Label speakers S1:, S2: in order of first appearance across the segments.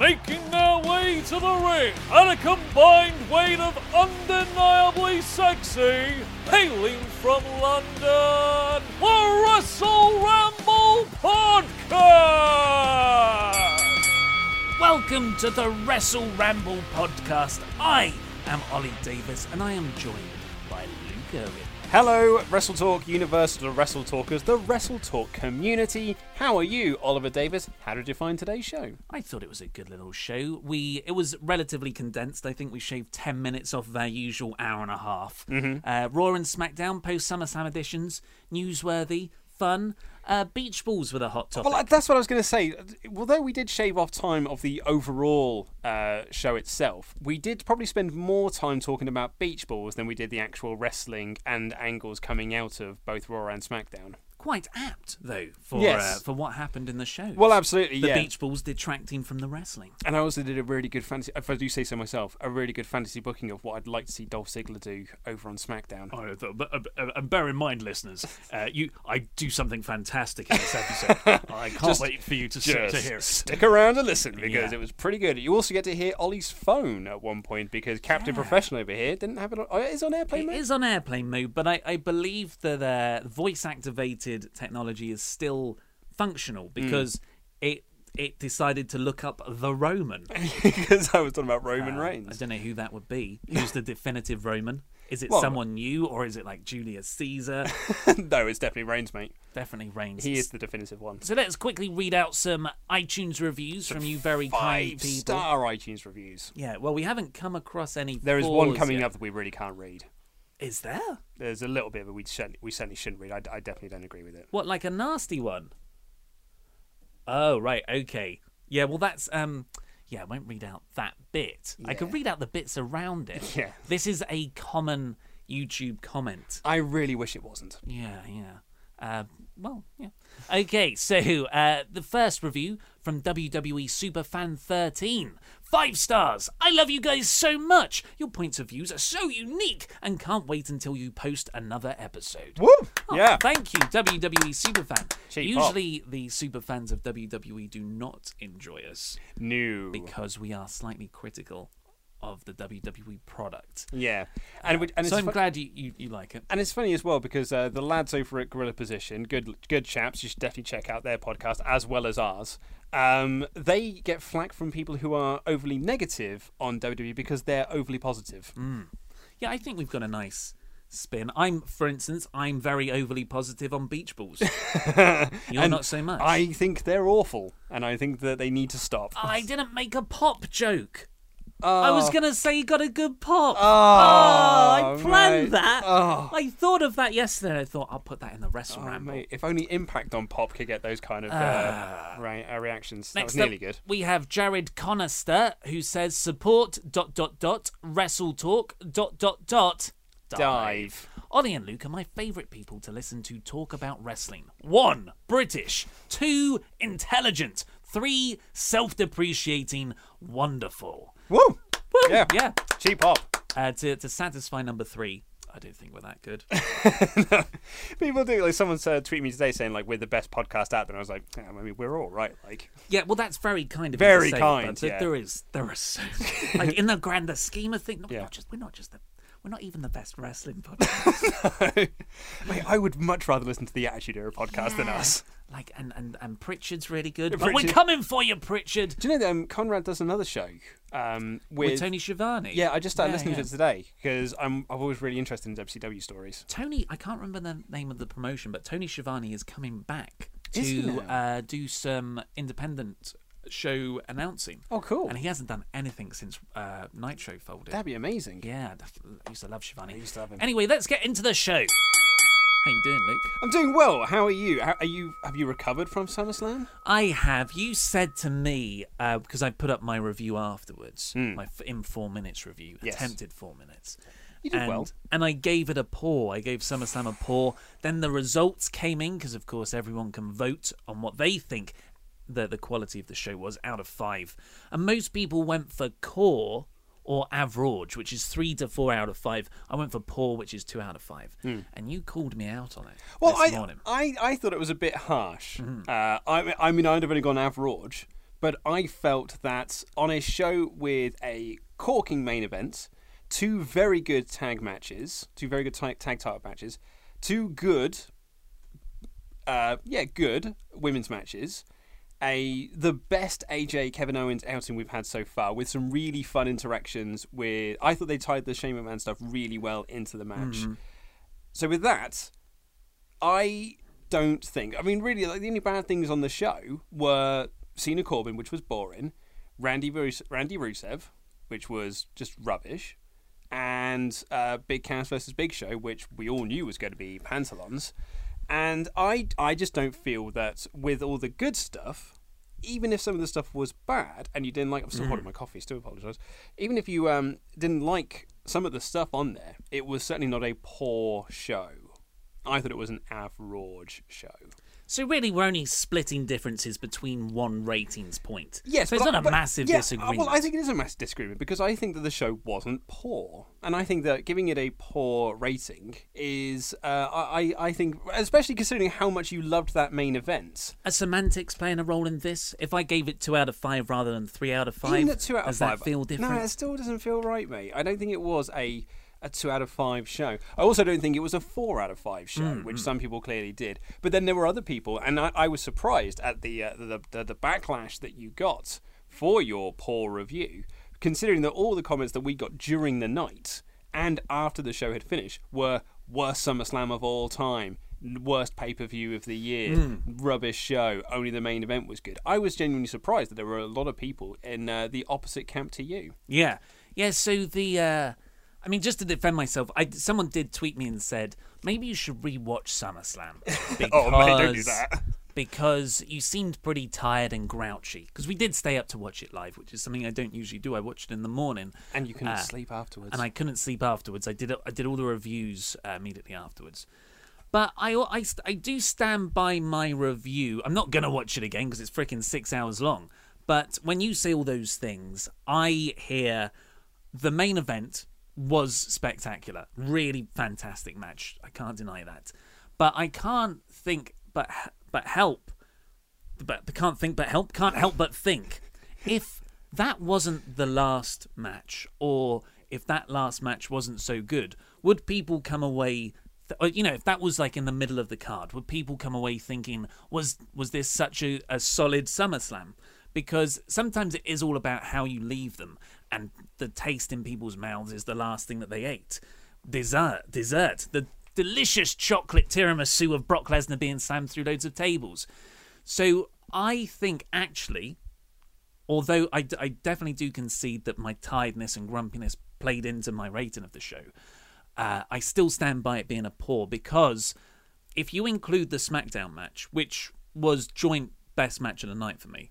S1: Making their way to the ring at a combined weight of undeniably sexy, hailing from London, the Wrestle Ramble Podcast!
S2: Welcome to the Wrestle Ramble podcast. I am Ollie Davis and I am joined by Luke Irwin.
S3: Hello, Wrestle Talk universe, the Wrestle Talkers, the Wrestle Talk community. How are you, Oliver Davis? How did you find today's show?
S2: I thought it was a good little show. We it was relatively condensed. I think we shaved ten minutes off of our usual hour and a half. Mm-hmm. Uh, Raw and SmackDown post SummerSlam editions, newsworthy, fun. Uh, beach balls were the hot topic.
S3: Well, that's what I was going to say. Although we did shave off time of the overall uh, show itself, we did probably spend more time talking about beach balls than we did the actual wrestling and angles coming out of both Raw and SmackDown.
S2: Quite apt though for
S3: Yes.
S2: uh, for what happened in the show.
S3: Well, absolutely,
S2: the
S3: yeah.
S2: beach balls detracting from the wrestling.
S3: And I also did a really good fantasy, if I do say so myself, a really good fantasy booking of what I'd like to see Dolph Ziggler do over on SmackDown.
S1: Oh, but, uh, uh, and bear in mind, listeners, uh, you, I do something fantastic in this episode. I can't
S3: Just-
S1: wait for you to, to hear it.
S3: stick around and listen because
S2: Yeah.
S3: it was pretty good. You also get to hear Ollie's phone at one point because Captain Professional over here didn't have it. On, oh, it is on airplane
S2: It
S3: mode.
S2: is on airplane mode, but I, I believe that uh, voice activated technology is still functional
S3: Hmm.
S2: because it it decided to look up the Roman.
S3: because I was talking about Roman
S2: Uh, I don't know who that would be. Who's the definitive Roman? Is it
S3: Well-
S2: someone new or is it like Julius Caesar?
S3: no, it's definitely Reigns, mate.
S2: Definitely Reigns.
S3: He is the definitive one.
S2: So let's quickly read out some iTunes reviews from you very kind
S3: Five
S2: people.
S3: star iTunes reviews.
S2: Yeah, well, we haven't come across any.
S3: There is one coming
S2: yet.
S3: up that we really can't read.
S2: Is there?
S3: There's a little bit, but we certainly, we certainly shouldn't read. I, I definitely don't agree with it.
S2: What, like a nasty one? Oh, right, okay. Yeah, well, that's um, yeah, I won't read out that bit. I could
S3: Yeah.
S2: read out the bits around it.
S3: Yeah.
S2: This is a common YouTube comment.
S3: I really wish it wasn't.
S2: Yeah, yeah. Uh, well, yeah. Okay, so uh, the first review from WWE Superfan 13. Five stars. I love you guys so much. Your points of views are so unique and can't wait until you post another episode.
S3: Woo!
S2: Oh,
S3: yeah.
S2: Thank you, WWE Superfan.
S3: Cheap pop.
S2: Usually, the superfans of WWE do not enjoy us
S3: New.
S2: because we are slightly critical of the WWE product.
S3: Yeah. And, we, and
S2: so
S3: it's
S2: I'm
S3: fu-
S2: glad you, you, you like it.
S3: And it's funny as well because uh, the lads over at Gorilla Position, good good chaps, you should definitely check out their podcast as well as ours. Um, they get flack from people who are overly negative on WWE because they're overly positive.
S2: Yeah, I think we've got a nice spin. I'm, for instance, I'm very overly positive on beach balls. You're not so much.
S3: I think they're awful, and I think that they need to stop.
S2: I didn't make a pop joke. I was gonna say you got a good pop.
S3: Oh,
S2: I planned
S3: mate.
S2: that.
S3: Oh.
S2: I thought of that yesterday. I thought I'll put that in the
S3: Oh,
S2: wrestle ramble.
S3: mate, if only Impact on Pop could get those kind of uh, right, uh, reactions. That was nearly good.
S2: we have Jared Conister who says support dot dot dot wrestle talk dot dot dot
S3: Dive.
S2: Ollie and Luke are my favourite people to listen to talk about wrestling. One, British. Two, intelligent. Three, self depreciating. Wonderful.
S3: Woo!
S2: Woo,
S3: Yeah.
S2: yeah.
S3: Cheap Pop.
S2: Uh, to, to satisfy number three, I don't think we're that good.
S3: People do. Like someone said, tweet me today saying like we're the best podcast out there, and I was like, yeah, I mean we're all right. Like
S2: Yeah, well, that's very kind of you
S3: Very
S2: to say,
S3: kind, yeah.
S2: there is there are so like in the grander scheme of things.
S3: Yeah.
S2: not just we're not just the We're not even the best wrestling podcast.
S3: Mate, I would much rather listen to the Attitude Era podcast than us.
S2: like, and, and, and Prichard's really good.
S3: Yeah,
S2: But we're coming for you, Prichard.
S3: Do you know that um, Conrad does another show um, with,
S2: With, Tony Schiavone.
S3: Yeah, I just started
S2: Yeah,
S3: listening
S2: yeah.
S3: to it today because I'm I'm always really interested in WCW stories.
S2: Tony, I can't remember the name of the promotion, but Tony Schiavone is coming back to uh, do some independent show announcing.
S3: Oh, cool.
S2: And he hasn't done anything since uh, Nitro folded.
S3: That'd be amazing.
S2: yeah, I used to love Schiavone.
S3: I used to love him.
S2: Anyway, let's get into the show. How you doing, Luke?
S3: I'm doing well. How are you? How, are you? Have you recovered from SummerSlam?
S2: I have. You said to me uh, because I put up my review afterwards, my f- in four minutes review.
S3: Yes.
S2: attempted four minutes.
S3: You did
S2: and,
S3: well.
S2: and I gave it a paw. I gave SummerSlam a paw. Then the results came in because, of course, everyone can vote on what they think the the quality of the show was out of five, and most people went for core or average, which is three to four out of five. I went for poor, which is two out of five, and you called me out on it.
S3: Well,
S2: this
S3: I,
S2: morning.
S3: I I thought it was a bit harsh. Uh, I I mean I'd have only gone average, but I felt that on a show with a corking main event, two very good tag matches, two very good tag, tag title matches, two good, uh, yeah, good women's matches. A the best AJ Kevin Owens outing we've had so far, with some really fun interactions. With I thought they tied the Shane McMahon stuff really well into the match. So with that, I don't think. I mean, really, like, the only bad things on the show were Cena Corbin, which was boring, Randy Randy Rusev, which was just rubbish, and uh, Big Cass versus Big Show, which we all knew was going to be pantalons. And I, I just don't feel that with all the good stuff, even if some of the stuff was bad and you didn't like, I'm still holding my coffee, still apologise. Even if you um, didn't like some of the stuff on there, it was certainly not a poor show. I thought it was an average show.
S2: So really, we're only splitting differences between one ratings point.
S3: Yes,
S2: so it's not
S3: I-
S2: a massive
S3: yeah,
S2: disagreement.
S3: Well, I think it is a massive disagreement because I think that the show wasn't poor, and I think that giving it a poor rating is, uh, I, I I think, especially considering how much you loved that main event.
S2: Are semantics playing a role in this? If I gave it two out of five rather than three out of five,
S3: Even two out of
S2: does
S3: five,
S2: that feel different?
S3: No, it still doesn't feel right, mate. I don't think it was a a two out of five show. I also don't think it was a four out of five show,
S2: Mm,
S3: which some people clearly did. But then there were other people, and I, I was surprised at the, uh, the, the the backlash that you got for your poor review, considering that all the comments that we got during the night and after the show had finished were worst SummerSlam of all time. Worst pay per view of the year,
S2: Hmm.
S3: rubbish show. Only the main event was good. I was genuinely surprised that there were a lot of people in uh, the opposite camp to you.
S2: Yeah, yeah. So the, uh, I mean, just to defend myself, I someone did tweet me and said maybe you should rewatch SummerSlam because
S3: Oh, mate, don't do that.
S2: because you seemed pretty tired and grouchy. Because we did stay up to watch it live, which is something I don't usually do. I watched it in the morning,
S3: And you couldn't
S2: Uh,
S3: sleep afterwards.
S2: and I couldn't sleep afterwards. I did I did all the reviews uh, immediately afterwards. But I, I, I do stand by my review. I'm not going to watch it again because it's freaking six hours long. But when you say all those things, I hear the main event was spectacular. Really fantastic match. I can't deny that. But I can't think but but help. But can't think but help. Can't help but think. If that wasn't the last match, or if that last match wasn't so good, would people come away? Th- or, you know, if that was like in the middle of the card, would people come away thinking was was this such a, a solid SummerSlam? Because sometimes it is all about how you leave them, and the taste in people's mouths is the last thing that they ate. Dessert, dessert, the delicious chocolate tiramisu of Brock Lesnar being slammed through loads of tables. So I think actually, although I, I definitely do concede that my tiredness and grumpiness played into my rating of the show, uh, I still stand by it being a poor because if you include the SmackDown match, which was joint best match of the night for me,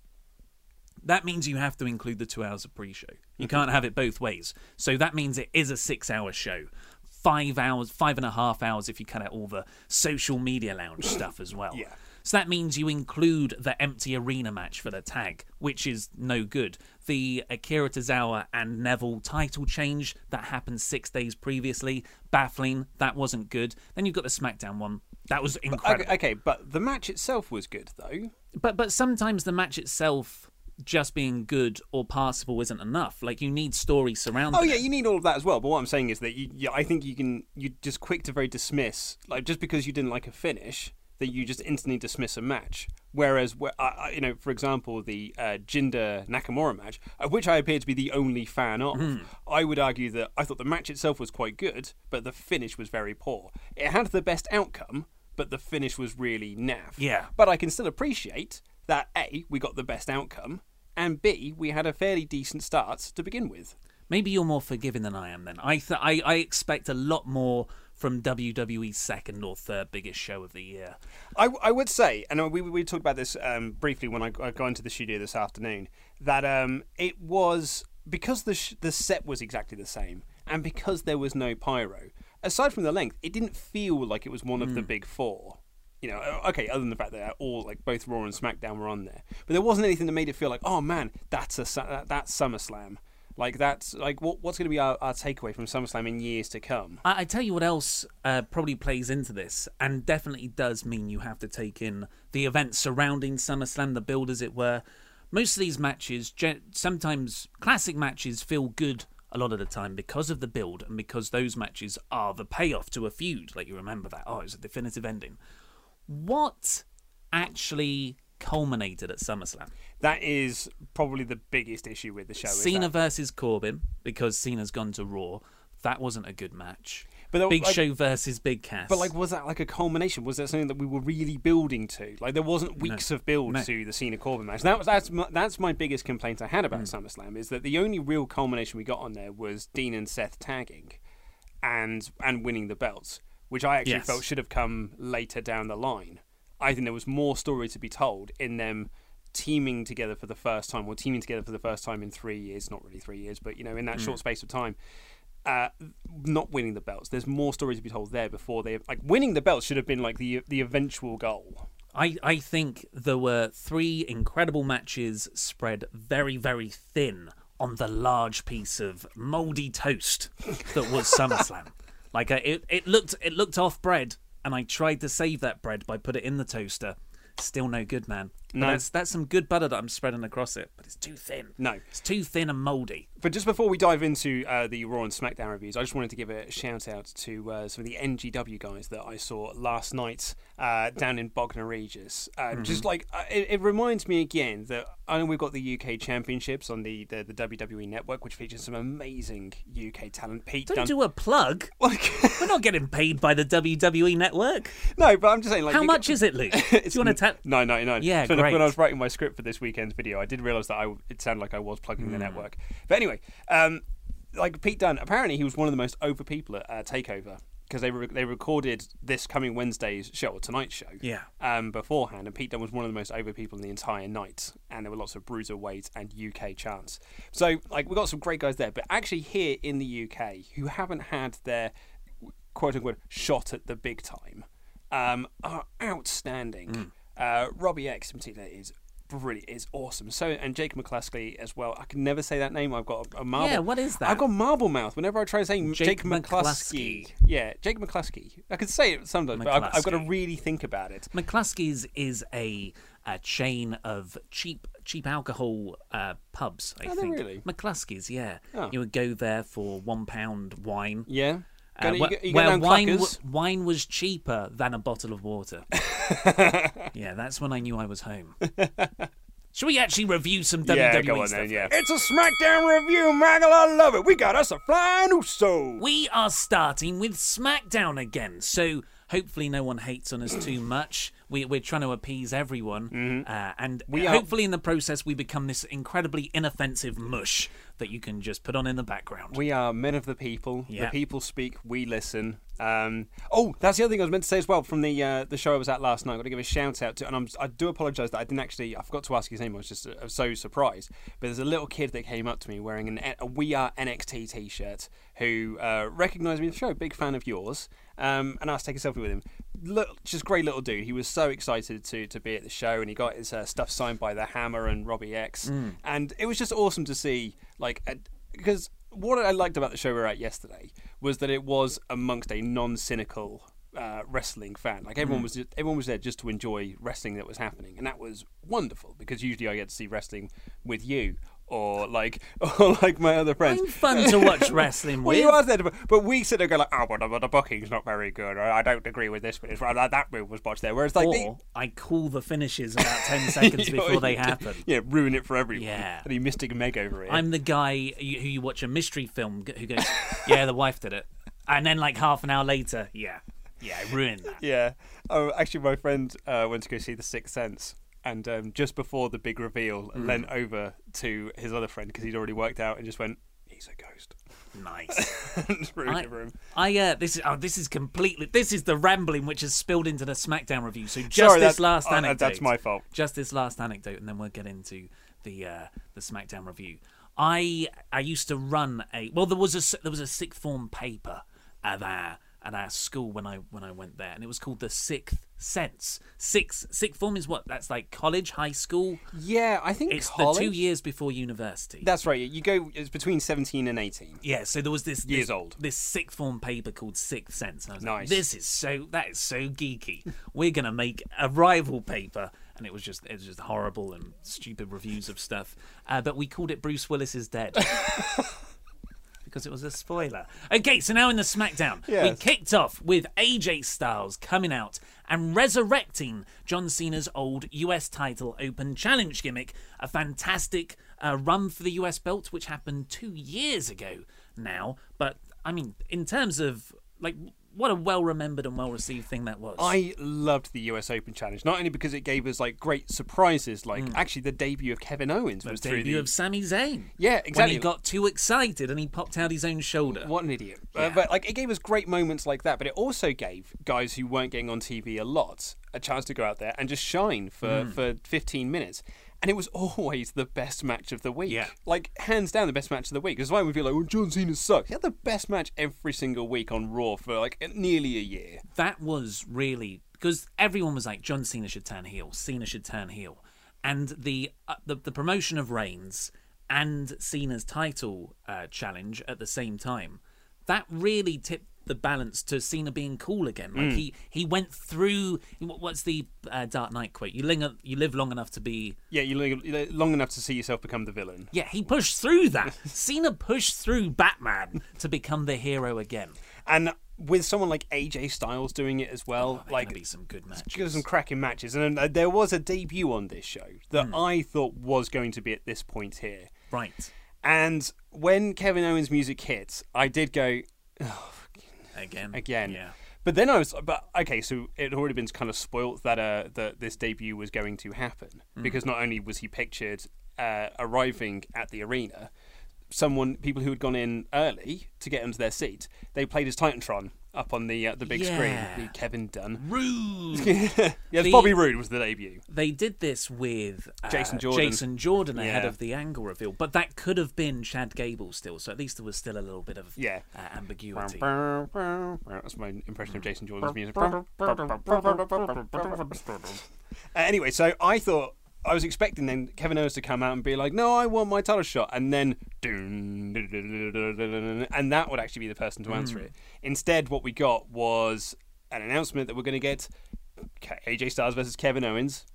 S2: that means you have to include the two hours of pre-show. You can't have it both ways. So that means it is a six-hour show. Five hours, five and a half hours if you cut out all the social media lounge stuff as well.
S3: Yeah.
S2: So that means you include the empty arena match for the tag, which is no good. The Akira Tozawa and Neville title change that happened six days previously, baffling. That wasn't good. Then you've got the SmackDown one. That was incredible.
S3: Okay, okay, but the match itself was good though.
S2: But but sometimes the match itself just being good or passable isn't enough. Like you need story surrounding.
S3: Oh yeah,
S2: it.
S3: you need all of that as well. But what I'm saying is that you, you, I think you can You're just quick to very dismiss like just because you didn't like a finish that you just instantly dismiss a match. Whereas, where, I I- you know, for example, the uh, Jinder Nakamura match, of which I appear to be the only fan of,
S2: Hmm.
S3: I would argue that I thought the match itself was quite good, but the finish was very poor. It had the best outcome, but the finish was really naff.
S2: Yeah.
S3: But I can still appreciate that A, we got the best outcome, and B, we had a fairly decent start to begin with.
S2: Maybe you're more forgiving than I am. Then I th- I, I expect a lot more from WWE's second or third biggest show of the year.
S3: I, I would say, and we, we talked about this um, briefly when I, I got into the studio this afternoon, that um, it was because the sh- the set was exactly the same, and because there was no pyro. Aside from the length, it didn't feel like it was one of the big four. You know, uh, okay, other than the fact that all like both Raw and SmackDown were on there, but there wasn't anything that made it feel like, oh man, that's a that- that's SummerSlam. Like that's like what, what's going to be our, our takeaway from SummerSlam in years to come?
S2: I, I tell you what else uh, probably plays into this, and definitely does mean you have to take in the events surrounding SummerSlam, the build, as it were. Most of these matches, sometimes classic matches, feel good a lot of the time because of the build and because those matches are the payoff to a feud. Like you remember that, oh, it's a definitive ending. What actually culminated at SummerSlam?
S3: That is probably the biggest issue with the show.
S2: Cena versus Corbin because Cena's gone to Raw. That wasn't a good match.
S3: But there-
S2: Big
S3: like-
S2: Show versus Big Cass.
S3: But like, was that like a culmination? Was that something that we were really building to? Like, there wasn't weeks of build
S2: No.
S3: to the Cena Corbin match. That was that's my, that's my biggest complaint I had about
S2: Mm.
S3: SummerSlam is that the only real culmination we got on there was Dean and Seth tagging, and and winning the belts, which I actually
S2: Yes.
S3: felt should have come later down the line. I think there was more story to be told in them teaming together for the first time, or teaming together for the first time in three years. Not really three years, but you know, in that
S2: Mm.
S3: short space of time uh, not winning the belts. There's more story to be told there before they like winning the belts should have been like the the eventual goal.
S2: I, I think there were three incredible matches spread very, very thin on the large piece of mouldy toast that was SummerSlam. Like uh, it, it looked it looked off bread, and I tried to save that bread by put it in the toaster. Still no good, man.
S3: No.
S2: that's that's some good butter that I'm spreading across it, but it's too thin.
S3: No.
S2: it's too thin and mouldy.
S3: But just before we dive into uh, the Raw and SmackDown reviews, I just wanted to give a shout out to uh, some of the NGW guys that I saw last night uh, down in Bognor Regis. Uh, Just like uh, it, it reminds me again that I know we've got the UK Championships on the, the, the WWE network, which features some amazing UK talent. Pete
S2: Don't
S3: Dunne.
S2: do a plug. We're not getting paid by the WWE network.
S3: no, but I'm just saying. Like,
S2: How much
S3: got-
S2: is it, Luke? Do you want to tell?
S3: Nine ninety nine.
S2: Yeah,
S3: when I was writing my script for this weekend's video, I did realise that I it sounded like I was plugging
S2: Hmm.
S3: the network. But anyway, um, like Pete Dunne, apparently he was one of the most over people at uh, Takeover because they re- they recorded this coming Wednesday's show or tonight's show.
S2: Yeah.
S3: Um, beforehand, and Pete Dunne was one of the most over people in the entire night, and there were lots of bruiserweight and UK chants. So like we got some great guys there, but actually here in the UK who haven't had their quote unquote shot at the big time um, are outstanding.
S2: Mm.
S3: Uh, Robbie X in particular is brilliant, is awesome. So and Jake McCluskey as well. I can never say that name. I've got a, a marble.
S2: Yeah, what is that?
S3: I've got marble mouth whenever I try to say
S2: Jake
S3: Jake, McCluskey.
S2: McCluskey.
S3: Yeah, Jake McCluskey. I can say it sometimes, but I've, I've got to really think about it.
S2: McCluskey's is a, a chain of cheap cheap alcohol uh, pubs. I think
S3: really?
S2: McCluskey's. Yeah,
S3: Oh.
S2: you would go there for one pound wine.
S3: Yeah.
S2: Uh, where where wine, w- wine was cheaper than a bottle of water. yeah, that's when I knew I was home. Should we actually review some WWE
S3: yeah, go on
S2: stuff?
S3: then. Yeah, it's a SmackDown review, Maggle. I love it. We got us a flying Uso.
S2: We are starting with SmackDown again, so hopefully no one hates on us too much. We, we're trying to appease everyone, uh, and
S3: Mm-hmm. We are-
S2: hopefully in the process we become this incredibly inoffensive mush that you can just put on in the background.
S3: We are men of the people.
S2: Yeah.
S3: The people speak. We listen. Um, oh, that's the other thing I was meant to say as well from the uh, the show I was at last night. I've got to give a shout out to, and I'm, I do apologise that I didn't actually. I forgot to ask his name. I was just uh, so surprised. But there's a little kid that came up to me wearing an, a We Are NXT T-shirt who uh, recognised me in the show. Big fan of yours. Um, and asked to take a selfie with him. Look, just great little dude. He was so excited to to be at the show, and he got his uh, stuff signed by the Hammer and Robbie X, and it was just awesome to see. Like, because what I liked about the show we were at yesterday was that it was amongst a non-cynical uh, wrestling fan. Like everyone was, just, everyone was there just to enjoy wrestling that was happening, and that was wonderful because usually I get to see wrestling with you or like or like my other friends.
S2: I'm fun to watch wrestling
S3: Well,
S2: with.
S3: you are there, but, we sit there and go like, oh, but, but the booking's not very good. I don't agree with this, but it's, that, that move was botched there. Whereas like,
S2: or
S3: the-
S2: I call the finishes about 10 seconds before they happen.
S3: Yeah, ruin it for everyone.
S2: Yeah.
S3: And he Mystic Meg over it.
S2: I'm the guy who you watch a mystery film who goes, "Yeah, the wife did it," and then like half an hour later, yeah, yeah, I ruined that.
S3: Yeah. Oh, actually, my friend uh, went to go see The Sixth Sense, and um, just before the big reveal,
S2: Hmm.
S3: leant over to his other friend because he'd already worked out and just went, "He's a ghost."
S2: Nice.
S3: and just
S2: I,
S3: it.
S2: I uh, this is oh, this is completely this is the rambling which has spilled into the SmackDown review. So just
S3: Sorry,
S2: this last
S3: oh,
S2: anecdote.
S3: that's my fault.
S2: Just this last anecdote, and then we'll get into the uh, the SmackDown review. I I used to run a well. There was a there was a sixth form paper at our at our school when I when I went there, and it was called the Sixth Sense. Sixth sixth form is what that's like college, high school.
S3: Yeah, I think
S2: It's
S3: college.
S2: the two years before university.
S3: That's right. You go. It's between seventeen and eighteen.
S2: Yeah, so there was this
S3: Years
S2: this,
S3: old.
S2: this sixth form paper called Sixth Sense. Was like,
S3: Nice.
S2: this is so that is so geeky. We're gonna make a rival paper, and it was just it was just horrible and stupid reviews of stuff. Uh, but we called it Bruce Willis is dead. Because it was a spoiler. Okay, so now in the SmackDown, we kicked off with AJ Styles coming out and resurrecting John Cena's old US title Open Challenge gimmick. A fantastic uh, run for the US belt, which happened two years ago now. But, I mean, in terms of, like, what a well remembered and well received thing that was.
S3: I loved the US Open Challenge, not only because it gave us like great surprises, like actually the debut of Kevin Owens
S2: the
S3: was through
S2: debut
S3: the
S2: of Sami Zayn.
S3: Yeah, exactly.
S2: When he got too excited and he popped out his own shoulder.
S3: What an idiot! Uh, but like, it gave us great moments like that. But it also gave guys who weren't getting on TV a lot a chance to go out there and just shine for
S2: Hmm.
S3: for 15 minutes. And it was always the best match of the week.
S2: Yeah.
S3: Like hands down the best match of the week. Because why we feel like, well, John Cena sucks. He had the best match every single week on Raw for like nearly a year.
S2: that was really because everyone was like John Cena should turn heel, Cena should turn heel, and the uh, the, the promotion of Reigns and Cena's title uh, challenge at the same time, that really tipped the balance to Cena being cool again. Like he he went through what's the uh, Dark Knight quote? You live you live long enough to be.
S3: Yeah, you live long enough to see yourself become the villain.
S2: Yeah, he pushed through that. Cena pushed through Batman to become the hero again.
S3: And with someone like AJ Styles doing it as well,
S2: There's
S3: like
S2: be some good matches.
S3: Some cracking matches, and uh, there was a debut on this show that
S2: Hmm.
S3: I thought was going to be at this point here.
S2: Right.
S3: And when Kevin Owens' music hit, I did go
S2: Again.
S3: again.
S2: Yeah.
S3: But then I was, but okay, so it had already been kind of spoilt that uh that this debut was going to happen
S2: Hmm.
S3: because not only was he pictured uh, arriving at the arena, someone people who had gone in early to get into their seat, they played his Titantron up on the uh, the big
S2: Yeah.
S3: screen. The Kevin Dunn.
S2: Rude.
S3: yes,
S2: The-
S3: Bobby Roode was the debut.
S2: they did this with uh,
S3: Jason Jordan.
S2: Jason Jordan ahead
S3: Yeah.
S2: of the angle reveal, but that could have been Chad Gable still. So at least there was still a little bit of
S3: Yeah.
S2: uh, ambiguity.
S3: That's my impression of Jason Jordan's music. Uh, anyway, so I thought I was expecting then Kevin Owens to come out and be like, "No, I want my title shot," and then and that would actually be the person to mm. answer it. Instead, what we got was an announcement that we're going to get AJ Styles versus Kevin Owens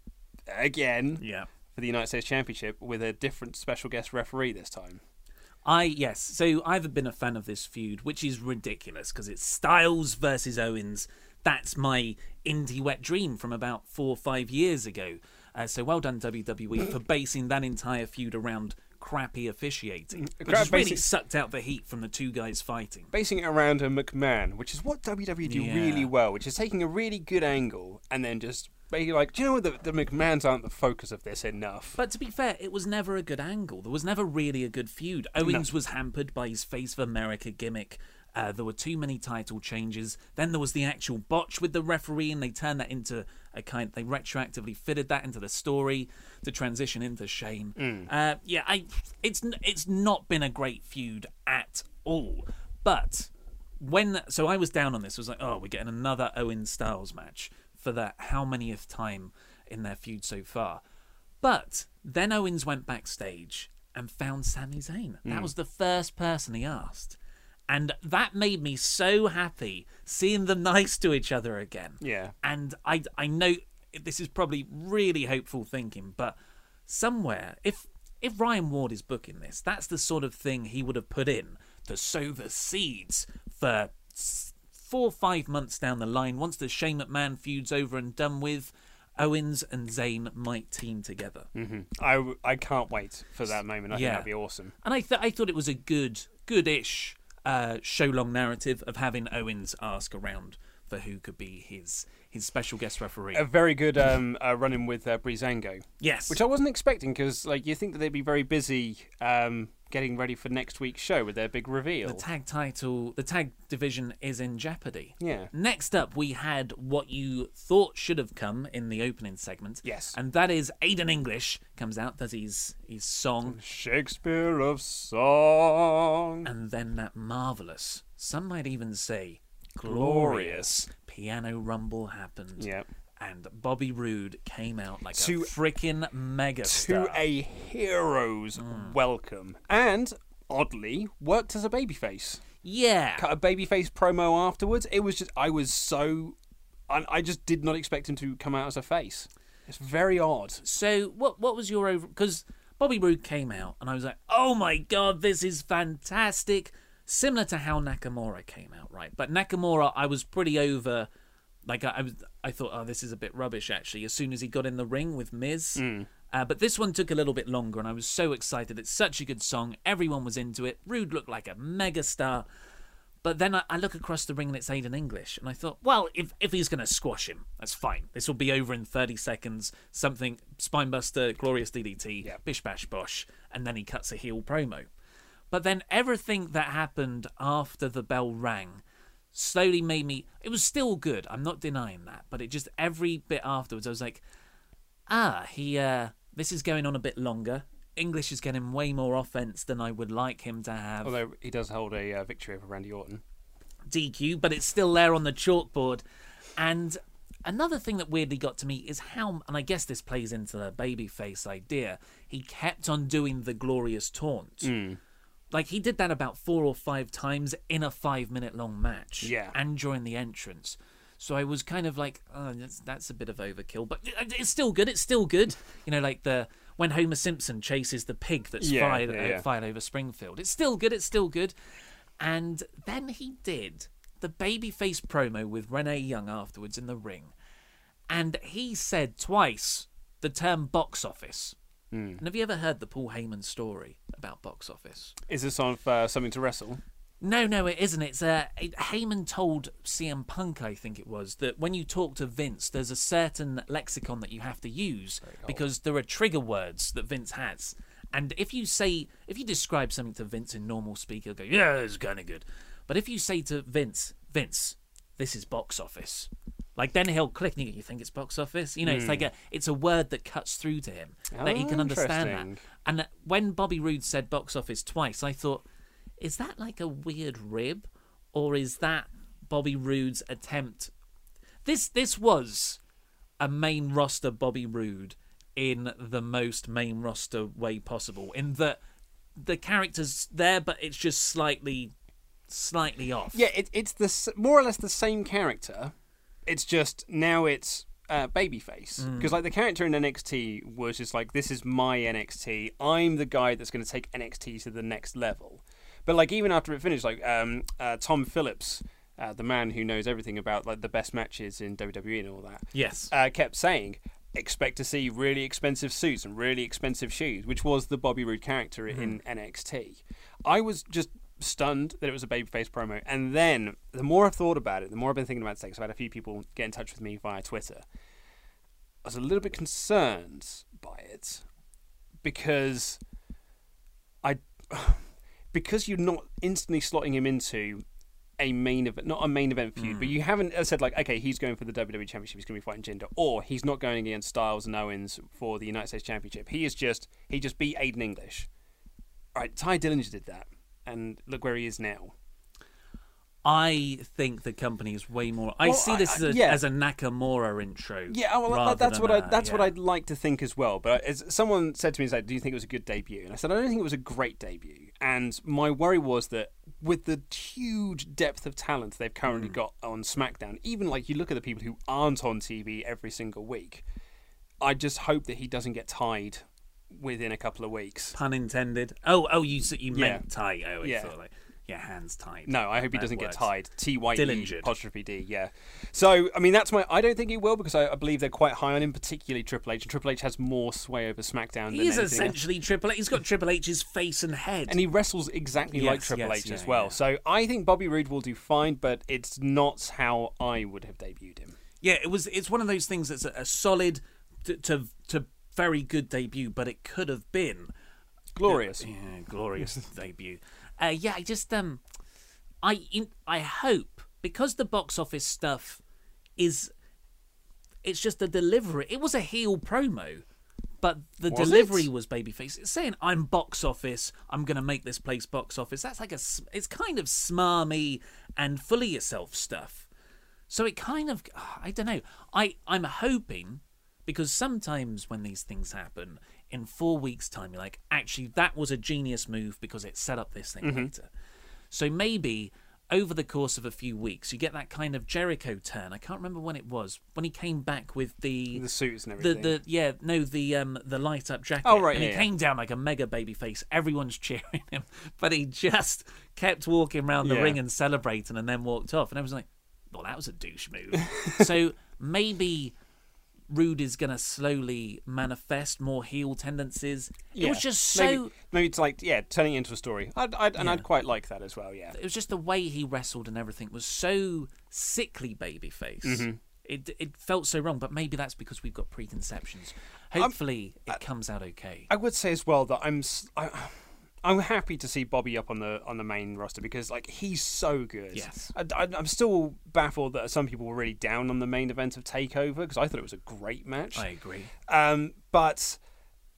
S3: again
S2: Yeah.
S3: for the United States Championship with a different special guest referee this time.
S2: I yes. So I've been a fan of this feud, which is ridiculous because it's Styles versus Owens. That's my indie wet dream from about four or five years ago. Uh, so well done WWE for basing that entire feud around crappy officiating, which
S3: Crap
S2: has really sucked out the heat from the two guys fighting.
S3: basing it around a McMahon, which is what WWE do
S2: Yeah.
S3: really well, which is taking a really good angle and then just being like, do you know what? The, the McMahons aren't the focus of this enough.
S2: But to be fair, it was never a good angle. There was never really a good feud. Owens was hampered by his Face of America gimmick. Uh, there were too many title changes. Then there was the actual botch with the referee, and they turned that into a kind. They retroactively fitted that into the story to transition into Shane. Uh, yeah, I. It's it's not been a great feud at all. But when so I was down on this. I was like, oh, we're getting another Owen Styles match for that how manyth time in their feud so far. But then Owens went backstage and found Sami Zayn. That was the first person he asked. And that made me so happy seeing them nice to each other again.
S3: Yeah.
S2: And I, I know this is probably really hopeful thinking, but somewhere, if if Ryan Ward is booking this, that's the sort of thing he would have put in to sow the seeds for four or five months down the line. Once the Shane McMahon feud's over and done with, Owens and Zayn might team together.
S3: Mm-hmm. I I can't wait for that moment. I think
S2: Yeah.
S3: that'd be awesome.
S2: And I th- I thought it was a good, good-ish uh, show long narrative of having Owens ask around for who could be his his special guest referee.
S3: A very good um, uh, run-in with uh, Breezango.
S2: yes,
S3: Which I wasn't expecting because, like, you think that they'd be very busy um, getting ready for next week's show with their big reveal.
S2: the tag title, the tag division is in jeopardy.
S3: Yeah.
S2: Next up, we had what you thought should have come in the opening segment.
S3: Yes.
S2: and that is Aiden English comes out, does his his song,
S3: Shakespeare of song.
S2: and then that marvelous, some might even say
S3: Glorious.
S2: Piano rumble happened.
S3: Yep.
S2: And Bobby Roode came out like
S3: To-
S2: a freaking mega
S3: To a hero's hmm. welcome. And, oddly, worked as a babyface.
S2: yeah.
S3: Cut a babyface promo afterwards. It was just, I was so. I, I just did not expect him to come out as a face. It's very odd.
S2: So what what was your over? Because Bobby Roode came out, and I was like, oh my god, this is fantastic. Similar to how Nakamura came out, right? But Nakamura, I was pretty over. Like I, I was, I thought, oh, this is a bit rubbish. Actually, as soon as he got in the ring with Miz, uh, but this one took a little bit longer, and I was so excited. It's such a good song. Everyone was into it. Roode looked like a megastar. But then I, I look across the ring and it's Aiden English, and I thought, well, if if he's going to squash him, that's fine. This will be over in thirty seconds. Something spinebuster, glorious DDT, bish bash bosh, and then he cuts a heel promo. But then everything that happened after the bell rang slowly made me. It was still good. I'm not denying that, but it just every bit afterwards, I was like, ah, he. uh This is going on a bit longer. English is getting way more offense than I would like him to have.
S3: Although he does hold a uh, victory over Randy Orton.
S2: DQ, but it's still there on the chalkboard. And another thing that weirdly got to me is how, and I guess this plays into the babyface idea, he kept on doing the glorious taunt. Like he did that about four or five times in a five minute long match.
S3: Yeah.
S2: And during the entrance. So I was kind of like, oh, that's, that's a bit of overkill, but it's still good. It's still good. You know, like the when Homer Simpson chases the pig that's
S3: Yeah,
S2: fired,
S3: yeah,
S2: uh,
S3: yeah.
S2: fired over Springfield. It's still good. It's still good. And then he did the babyface promo with Renee Young afterwards in the ring. And he said twice the term box office.
S3: Hmm.
S2: And have you ever heard the Paul Heyman story about box office?
S3: Is this on uh, something to wrestle?
S2: No, no, it isn't. It's uh, it, Heyman told CM Punk, I think it was, that when you talk to Vince, there's a certain lexicon that you have to use because there are trigger words that Vince has. And if you say, if you describe something to Vince in normal speak, he'll go, "Yeah, it's kind of good." But if you say to Vince, "Vince, this is box office," like then he'll click and you, think it's box office. You know, it's like hmm. a, it's a word that cuts through to him that he
S3: Oh,
S2: can understand that. And when Bobby Roode said box office twice, I thought, is that like a weird rib, or is that Bobby Roode's attempt? This this was a main roster Bobby Roode in the most main roster way possible. In that the character's there, but it's just slightly slightly off.
S3: Yeah, it, it's the more or less the same character. It's just now it's uh, babyface
S2: Mm.
S3: because like the character in NXT was just like this is my NXT. I'm the guy that's going to take NXT to the next level. But like even after it finished, like um, uh, Tom Phillips, uh, the man who knows everything about like the best matches in WWE and all that,
S2: Yes.
S3: uh, kept saying expect to see really expensive suits and really expensive shoes, which was the Bobby Roode character in NXT. I was just stunned that it was a babyface promo, and then the more I've thought about it, the more I've been thinking about sex. I've had a few people get in touch with me via Twitter. I was a little bit concerned by it because I because you're not instantly slotting him into a main event, not a main event feud, but you haven't uh, said like, okay, he's going for the WWE Championship, he's going to be fighting Jinder, or he's not going against Styles and Owens for the United States Championship. He is just he just beat Aiden English. All right, Tye Dillinger did that, and look where he is now.
S2: I think the company is way more. I
S3: Well,
S2: see
S3: I-
S2: this as
S3: I-
S2: a,
S3: yeah.
S2: as a Nakamura intro.
S3: Yeah, well, that's what I
S2: a-
S3: that's what. I'd like to think as well. But as someone said to me, like, do you think it was a good debut?" And I said, "I don't think it was a great debut." And my worry was that with the huge depth of talent they've currently hmm. got on SmackDown, even like you look at the people who aren't on TV every single week, I just hope that he doesn't get tied within a couple of weeks.
S2: Pun intended. Oh, oh, you you
S3: Yeah.
S2: meant tie. Oh, I
S3: Yeah.
S2: thought like yeah, hands tied.
S3: No, I hope he
S2: That
S3: doesn't
S2: works.
S3: get tied. T Y E apostrophe D. Yeah. So I mean, that's my. I don't think he will because I, I believe they're quite high on him, particularly Triple H. And Triple H has more sway over SmackDown.
S2: He
S3: than
S2: is
S3: else.
S2: essentially Triple H. He's got Triple H's face and head.
S3: and he wrestles exactly like
S2: Yes,
S3: Triple
S2: yes,
S3: H as well.
S2: yeah.
S3: So I think Bobby Roode will do fine, but it's not how I would have debuted him.
S2: yeah, it was. It's one of those things that's a, a solid to, to to very good debut, but it could have been
S3: Glorious.
S2: Yeah, glorious debut. Uh, yeah, I just um, I in, I hope because the box office stuff is, it's just the delivery. It was a heel promo, but the
S3: Was
S2: delivery
S3: it?
S2: was babyface. It's saying I'm box office. I'm gonna make this place box office. That's like a It's kind of smarmy and full of yourself stuff. So it kind of, I don't know. I I'm hoping because sometimes when these things happen, in four weeks' time, you're like, actually, that was a genius move because it set up this thing
S3: Mm-hmm.
S2: later. So maybe over the course of a few weeks, you get that kind of Jericho turn. I can't remember when it was when he came back with the
S3: The suits and
S2: the
S3: everything.
S2: the yeah no the um the light up jacket.
S3: Oh, right,
S2: and he
S3: yeah, yeah.
S2: came down like a mega baby face. Everyone's cheering him, but he just kept walking around the
S3: Yeah.
S2: ring and celebrating, and then walked off. And I was like, well, that was a douche move. so maybe. Roode is going to slowly manifest more heel tendencies. Yeah. It was just so.
S3: maybe, maybe it's like yeah, turning into a story. I'd, I'd, and
S2: Yeah.
S3: I'd quite like that as well. Yeah.
S2: It was just the way he wrestled and everything was so sickly babyface.
S3: Mm-hmm.
S2: It it felt so wrong, but maybe that's because we've got preconceptions. Hopefully, it comes out okay.
S3: I would say as well that I'm I, I'm happy to see Bobby up on the on the main roster because like he's so good.
S2: Yes.
S3: I, am still baffled that some people were really down on the main event of Takeover because I thought it was a great match.
S2: I agree.
S3: Um, but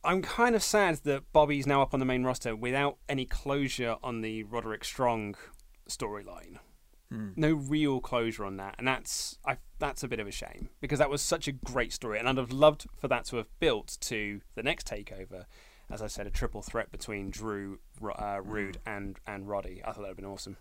S3: I'm kind of sad that Bobby's now up on the main roster without any closure on the Roderick Strong storyline. No real closure on that, and that's I, that's a bit of a shame because that was such a great story, and I'd have loved for that to have built to the next takeover. As I said, a triple threat between Drew, uh, Roode, and and Roddy. I thought that would have been awesome.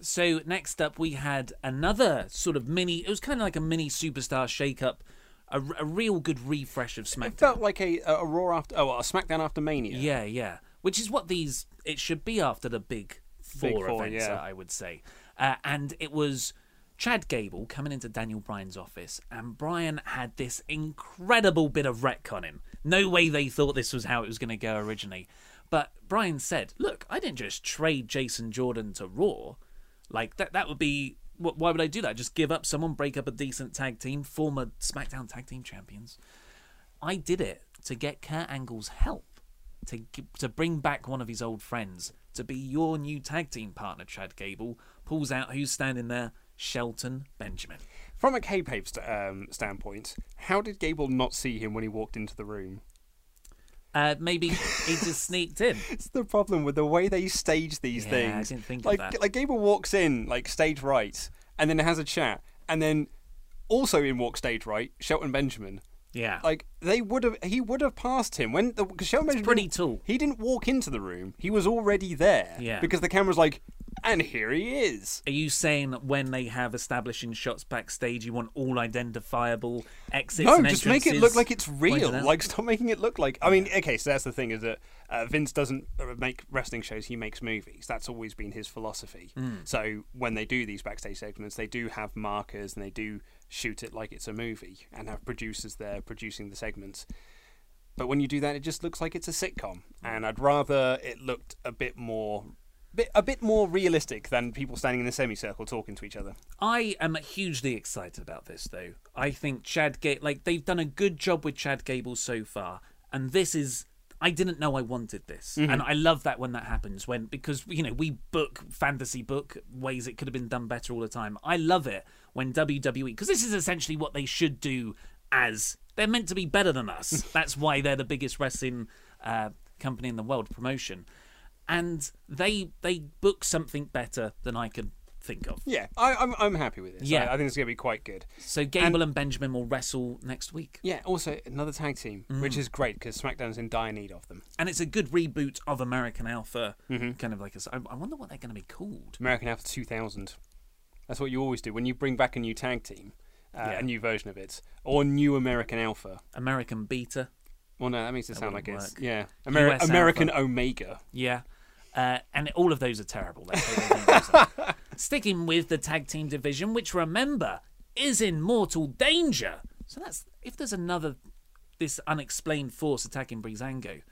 S2: So next up, we had another sort of mini. It was kind of like a mini superstar shake-up, a, a real good refresh of SmackDown.
S3: It felt like a, a Raw after, oh, a SmackDown after Mania.
S2: Yeah, yeah. Which is what these it should be after the big four,
S3: Big four,
S2: events,
S3: yeah.
S2: I would say. Uh, and it was Chad Gable coming into Daniel Bryan's office, and Bryan had this incredible bit of retconning. No way they thought this was how it was going to go originally. But Bryan said, "Look, I didn't just trade Jason Jordan to Raw. Like that. That would be." wh- Why would I do that? Just give up someone, break up a decent tag team, former SmackDown tag team champions. I did it to get Kurt Angle's help to to bring back one of his old friends to be your new tag team partner. Chad Gable pulls out who's standing there, Shelton Benjamin.
S3: From a kayfabe st- um, standpoint, how did Gable not see him when he walked into the room?
S2: Uh, maybe he just sneaked in.
S3: It's the problem with the way they stage these
S2: Yeah,
S3: things.
S2: I didn't think of
S3: like,
S2: that.
S3: Like Gable walks in, like stage right, and then has a chat, and then also in walk stage right, Shelton Benjamin.
S2: Yeah,
S3: Like they would have, he would have passed him when because Shelton Benjamin
S2: pretty tall.
S3: He didn't walk into the room; he was already there.
S2: Yeah.
S3: because the camera's like, and here he is.
S2: Are you saying that when they have establishing shots backstage, you want all identifiable exits?
S3: No, just make it look like it's real. Like, stop making it look like. I mean, okay, so that's the thing is that uh, Vince doesn't uh, make wrestling shows; he makes movies. That's always been his philosophy.
S2: Hmm.
S3: So when they do these backstage segments, they do have markers and they do shoot it like it's a movie and have producers there producing the segments. But when you do that, it just looks like it's a sitcom, and I'd rather it looked a bit more. Bit, a bit more realistic than people standing in a semicircle talking to each other.
S2: I am hugely excited about this, though. I think Chad Gable, like they've done a good job with Chad Gable so far, and this is. I didn't know I wanted this,
S3: Mm-hmm.
S2: and I love that when that happens. When because you know we book fantasy book ways it could have been done better all the time. I love it when WWE because this is essentially what they should do. As they're meant to be better than us. That's why they're the biggest wrestling uh, company in the world promotion and they they book something better than I could think of.
S3: Yeah, I, I'm I'm happy with this.
S2: Yeah.
S3: I, I think it's going to be quite good.
S2: So Gable and, Benjamin will wrestle next week.
S3: Yeah. Also, another tag team,
S2: Mm.
S3: which is great because SmackDown's in dire need of them.
S2: And it's a good reboot of American Alpha,
S3: Mm-hmm.
S2: kind of like a. I I wonder what they're going to be called.
S3: American Alpha 2000. That's what you always do when you bring back a new tag team, uh,
S2: Yeah.
S3: a new version of it, or new American Alpha.
S2: American Beta.
S3: Well, no, that makes it
S2: That
S3: sound like
S2: wouldn't
S3: it's yeah, Ameri- American
S2: Alpha.
S3: Omega.
S2: Yeah. Uh, and all of those are terrible. Let's hope they don't use them. Sticking with the tag team division, which remember is in mortal danger. So that's if there's another this unexplained force attacking Breezango.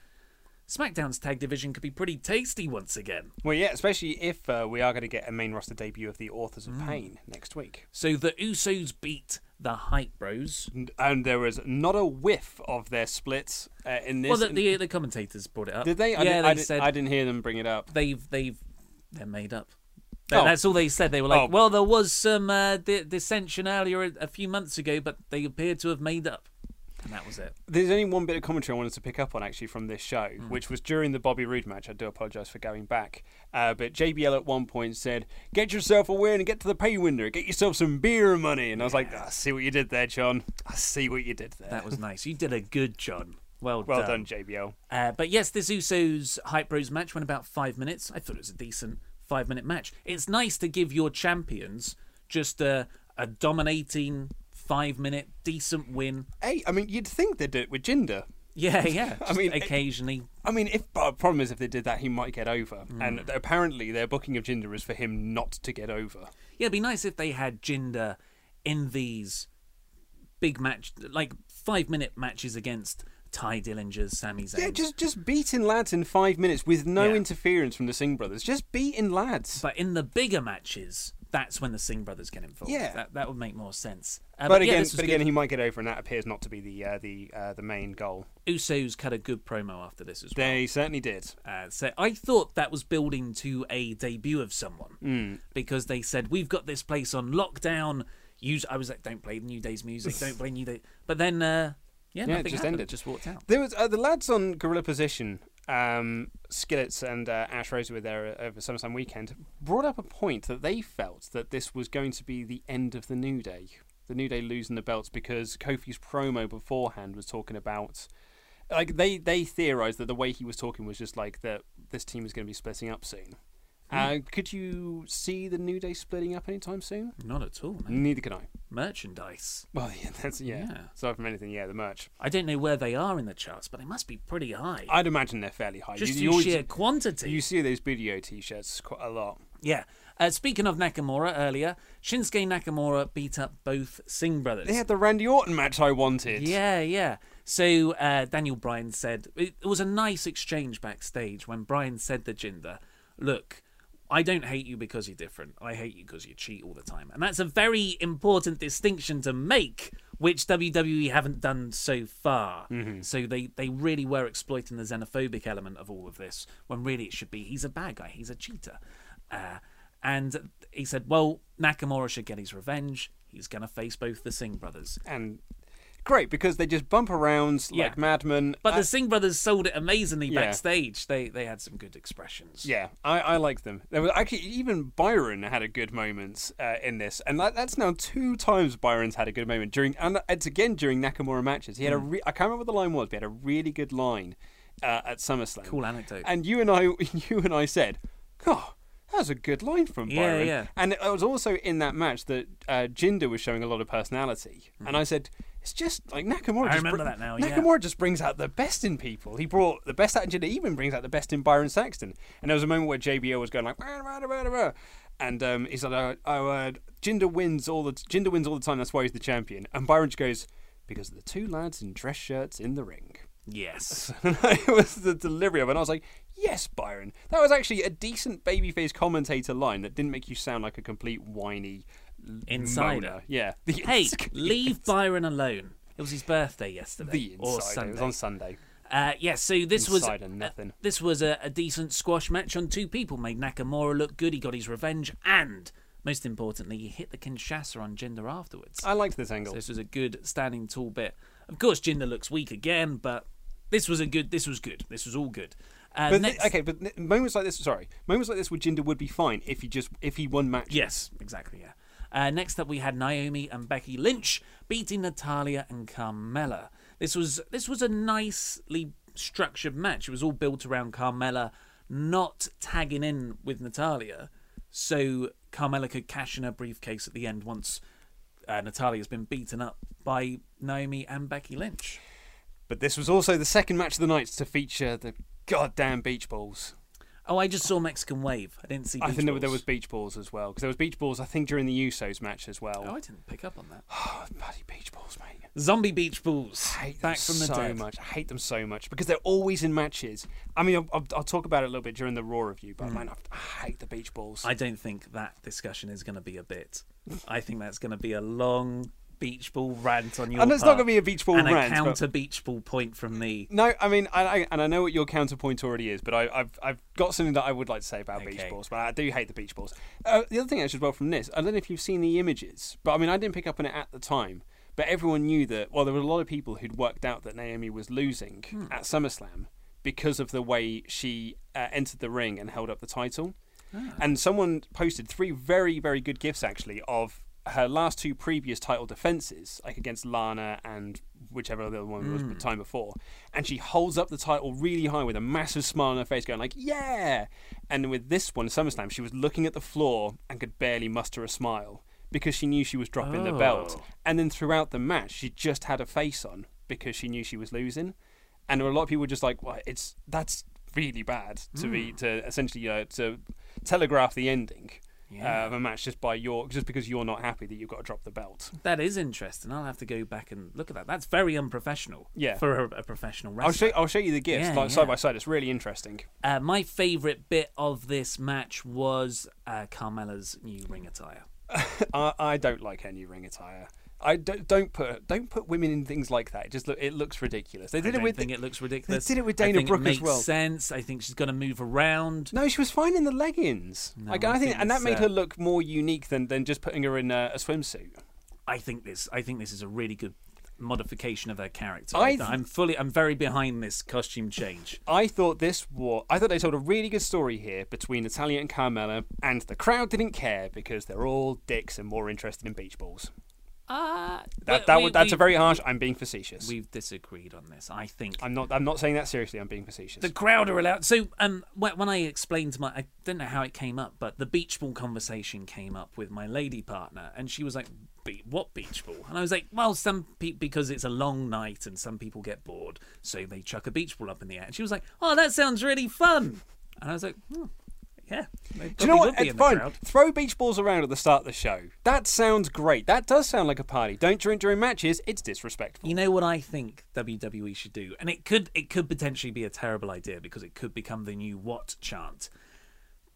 S2: SmackDown's tag division could be pretty tasty once again.
S3: Well, yeah, especially if uh, we are going to get a main roster debut of the Authors
S2: Mm.
S3: of Pain next week.
S2: So the Usos beat the Hype Bros.
S3: And, there was not a whiff of their splits uh, in this.
S2: Well, the, the the commentators brought it up.
S3: did they? I
S2: yeah,
S3: didn't,
S2: they
S3: I, didn't,
S2: said
S3: I didn't hear them bring it up.
S2: they've they've they're made up.
S3: Oh.
S2: That's all they said. They were like,
S3: Oh.
S2: "Well, there was some uh, di- dissension earlier a, a few months ago, but they appeared to have made up." And that was it.
S3: There's only one bit of commentary I wanted to pick up on actually from this show,
S2: Hmm.
S3: which was during the Bobby Roode match. I do apologise for going back, uh, but JBL at one point said, "Get yourself a win and get to the pay window. Get yourself some beer money." And I was like, "I see what you did there, John. I see what you did there.
S2: That was nice. You did a good John. Well,
S3: well
S2: done.
S3: done, JBL."
S2: Uh, but yes, this Usos Hype Bros match went about five minutes. I thought it was a decent five minute match. It's nice to give your champions just a, a dominating five minute decent win.
S3: Hey, I mean, you'd think they'd do it with Jinder.
S2: Yeah, yeah.
S3: I mean, it-
S2: occasionally.
S3: I mean, if but the problem is if they did that, he might get over.
S2: Hmm.
S3: And apparently, their booking of Jinder is for him not to get over.
S2: Yeah, it'd be nice if they had Jinder in these big match, like five minute matches against Tye Dillingers, Sami Zayn.
S3: Yeah, just just beating lads in five minutes with no
S2: Yeah.
S3: interference from the Singh brothers. Just beating lads.
S2: But in the bigger matches, that's when the Singh brothers get involved.
S3: Yeah.
S2: that, that would make more sense. Uh,
S3: but,
S2: yeah,
S3: again,
S2: was
S3: but again,
S2: good.
S3: he might get over, and that appears not to be the uh, the uh, the main goal.
S2: Usos cut a good promo after this as well.
S3: They certainly did.
S2: Uh, so I thought that was building to a debut of someone
S3: Hmm.
S2: because they said we've got this place on lockdown. Use I was like, don't play New Day's music, don't play New Day. But then, uh, yeah,
S3: Yeah, it just
S2: happened.
S3: ended.
S2: Just walked out.
S3: There was uh, the lads on Gorilla Position, um, Skillets and uh, Ash Rose were there over SummerSlam weekend. Brought up a point that they felt that this was going to be the end of the New Day, the New Day losing the belts because Kofi's promo beforehand was talking about. Like they, they theorized that the way he was talking was just like that this team is going to be splitting up soon. Uh, could you see the New Day splitting up anytime soon?
S2: Not at all, man.
S3: Neither can I.
S2: Merchandise.
S3: Well, yeah, that's yeah.
S2: Yeah.
S3: Aside from anything, yeah, the merch.
S2: I don't know where they are in the charts, but they must be pretty high.
S3: I'd imagine they're fairly high.
S2: just
S3: you,
S2: through
S3: you always-
S2: sheer quantity.
S3: You see those video T-shirts quite a lot.
S2: Yeah. Uh, speaking of Nakamura earlier, Shinsuke Nakamura beat up both Singh brothers.
S3: They had the Randy Orton match I wanted.
S2: Yeah, yeah. So uh, Daniel Bryan said it, it was a nice exchange backstage when Bryan said to Jinder, "Look, I don't hate you because you're different. I hate you because you cheat all the time." And that's a very important distinction to make, which WWE haven't done so far. So they they really were exploiting the xenophobic element of all of this when really it should be he's a bad guy, he's a cheater. Uh, and he said, "Well, Nakamura should get his revenge. He's going to face both the Singh brothers."
S3: And great because they just bump around
S2: Yeah.
S3: like madmen.
S2: But
S3: I-
S2: the Singh brothers sold it amazingly
S3: Yeah.
S2: backstage. They they had some good expressions.
S3: yeah, I, I like them. There was actually even Byron had a good moment uh, in this, and that, that's now two times Byron's had a good moment during, and it's again during Nakamura matches. He had a
S2: Hmm.
S3: re- I can't remember what the line was, but he had a really good line uh, at SummerSlam.
S2: Cool anecdote.
S3: And you and I, you and I said, "Oh, that was a good line from Byron."
S2: yeah. yeah.
S3: And it was also in that match that uh, Jinder was showing a lot of personality, and I said. It's just like Nakamura.
S2: I
S3: just
S2: remember
S3: br-
S2: that now, yeah.
S3: Nakamura just brings out the best in people. He brought the best out in Jinder, even brings out the best in Byron Saxton. And there was a moment where JBL was going like, and um, he's like, "Oh, uh, Jinder wins all the Jinder wins all the time. That's why he's the champion." And Byron just goes, "Because of the two lads in dress shirts in the ring."
S2: Yes.
S3: it was the delivery of it. And I was like, yes, Byron. That was actually a decent babyface commentator line that didn't make you sound like a complete whiny
S2: Insider.
S3: Yeah. The
S2: hey,
S3: ins-
S2: leave Byron alone. It was his birthday yesterday
S3: the
S2: or
S3: insider.
S2: Sunday.
S3: It was on Sunday.
S2: Uh, yeah, so this was
S3: nothing.
S2: uh, this was a, a decent squash match on two people. Made Nakamura look good. He got his revenge, and most importantly, he hit the Kinshasa on Jinder afterwards.
S3: I liked this angle.
S2: So this was a good standing tall bit. Of course, Jinder looks weak again, but this was a good. This was good. This was all good. Uh,
S3: But
S2: next,
S3: okay, but moments like this, sorry, moments like this with Jinder would be fine if he just if he won matches.
S2: Yes, exactly. Yeah. Uh, next up, we had Naomi and Becky Lynch beating Natalya and Carmella. This was this was a nicely structured match. It was all built around Carmella not tagging in with Natalya, so Carmella could cash in her briefcase at the end once uh, Natalya's been beaten up by Naomi and Becky Lynch.
S3: But this was also the second match of the night to feature the goddamn beach balls.
S2: Oh, I just saw Mexican Wave. I didn't see.
S3: I think there, there was beach balls as well because there was beach balls. I think during the Usos match as well.
S2: Oh, I didn't pick up on that.
S3: Oh, bloody beach balls, mate.
S2: Zombie Beach Balls.
S3: I hate
S2: back
S3: them
S2: from the
S3: so
S2: dead.
S3: much. I hate them so much because they're always in matches. I mean, I'll, I'll, I'll talk about it a little bit during the Raw review, but hmm. man, I, I hate the beach balls.
S2: I don't think that discussion is going to be a bit. I think that's going to be a long beach ball rant on your own.
S3: And it's not gonna be a beach ball
S2: and
S3: rant,
S2: a
S3: but-
S2: counter beach ball point from me.
S3: No, I mean, I, I, and I know what your counterpoint already is, but I, I've I've got something that I would like to say about beach balls. But I do hate the beach balls. Uh, the other thing actually as well from this, I don't know if you've seen the images, but I mean, I didn't pick up on it at the time. But everyone knew that. Well, there were a lot of people who'd worked out that Naomi was losing
S2: Hmm.
S3: at SummerSlam because of the way she uh, entered the ring and held up the title.
S2: Ah.
S3: And someone posted three very very good gifs actually of her last two previous title defenses, like against Lana and whichever other one was the time before. And she holds up the title really high with a massive smile on her face, going like, "Yeah!" And with this one, SummerSlam, she was looking at the floor and could barely muster a smile because she knew she was dropping the belt.
S2: Oh.
S3: And then throughout the match, she just had a face on because she knew she was losing. And there were a lot of people just like, "Well, it's that's really bad to be to essentially uh, to telegraph the ending."
S2: Yeah.
S3: uh, of a match just by your just because you're not happy that you've got to drop the belt.
S2: That is interesting. I'll have to go back and look at that. That's very unprofessional.
S3: Yeah.
S2: For a, a professional
S3: I'll show
S2: wrestler.
S3: I'll show you the gifts
S2: Yeah,
S3: like side by side. It's really interesting.
S2: Uh, my favourite bit of this match was uh, Carmella's new ring attire.
S3: I, I don't like her new ring attire. I don't, don't put don't put women in things like that. It just look it looks ridiculous. They
S2: I
S3: did it with
S2: think it looks ridiculous.
S3: They did it with
S2: I
S3: Dana
S2: think
S3: Brooke
S2: it
S3: as
S2: makes
S3: well.
S2: sense. I think she's going to move around.
S3: No, she was fine in the leggings.
S2: No,
S3: like
S2: I
S3: I think, and that made
S2: uh,
S3: her look more unique than, than just putting her in a, a swimsuit.
S2: I think this. I think this is a really good modification of her character.
S3: I
S2: I'm fully. I'm very behind this costume change.
S3: I thought this was. I thought they told a really good story here between Natalya and Carmella, and the crowd didn't care because they're all dicks and more interested in beach balls.
S2: Uh,
S3: That, that would, that's a very harsh. I'm being facetious.
S2: We've disagreed on this. I think
S3: I'm not. I'm not saying that seriously. I'm being facetious.
S2: the crowd are allowed. So, um, when, when I explained to my, I don't know how it came up, but the beach ball conversation came up with my lady partner, and she was like, "Be- "What beach ball?" And I was like, "Well, some people because it's a long night and some people get bored, so they chuck a beach ball up in the air." And she was like, "Oh, that sounds really fun." And I was like, hmm, "Yeah."
S3: Do you know what? It's fine.
S2: crowd.
S3: Throw beach balls around at the start of the show. That sounds great. That does sound like a party. Don't drink during matches. It's disrespectful.
S2: You know what I think WWE should do, and it could it could potentially be a terrible idea because it could become the new what chant.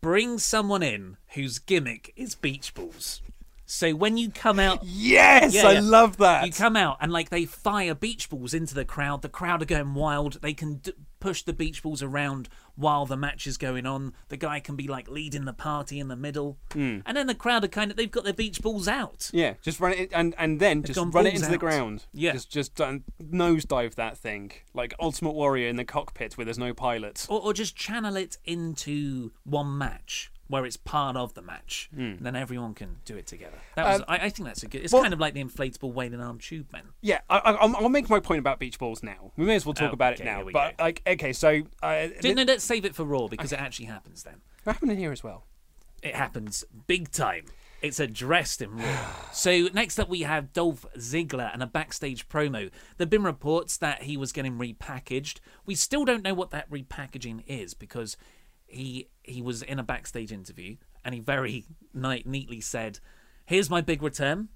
S2: Bring someone in whose gimmick is beach balls. So when you come out,
S3: Yes,
S2: Yeah,
S3: I
S2: yeah.
S3: love that.
S2: you come out and like they fire beach balls into the crowd. The crowd are going wild. They can d- push the beach balls around while the match is going on. The guy can be like leading the party in the middle, and then the crowd are kind of they've got their beach balls out.
S3: yeah, just run it and and then just run it into the ground.
S2: Yeah.
S3: just just um, nosedive that thing like Ultimate Warrior in the cockpit where there's no pilot.
S2: or, or just channel it into one match where it's part of the match. Then everyone can do it together. That was,
S3: Um,
S2: I, I think that's a good. It's
S3: well-
S2: kind of like the inflatable wailing arm tube men.
S3: Yeah, I, I, I'll, I'll make my point about beach balls now. We may as well talk
S2: Oh,
S3: about
S2: okay,
S3: it now. But
S2: go.
S3: like, okay, so uh,
S2: it? Let's save it for Raw because it actually happens then.
S3: It happened in here as well?
S2: It happens big time. It's addressed in Raw. so next up we have Dolph Ziggler and a backstage promo. There've been reports that he was getting repackaged. We still don't know what that repackaging is because he he was in a backstage interview and he very neatly said, "Here's my big return."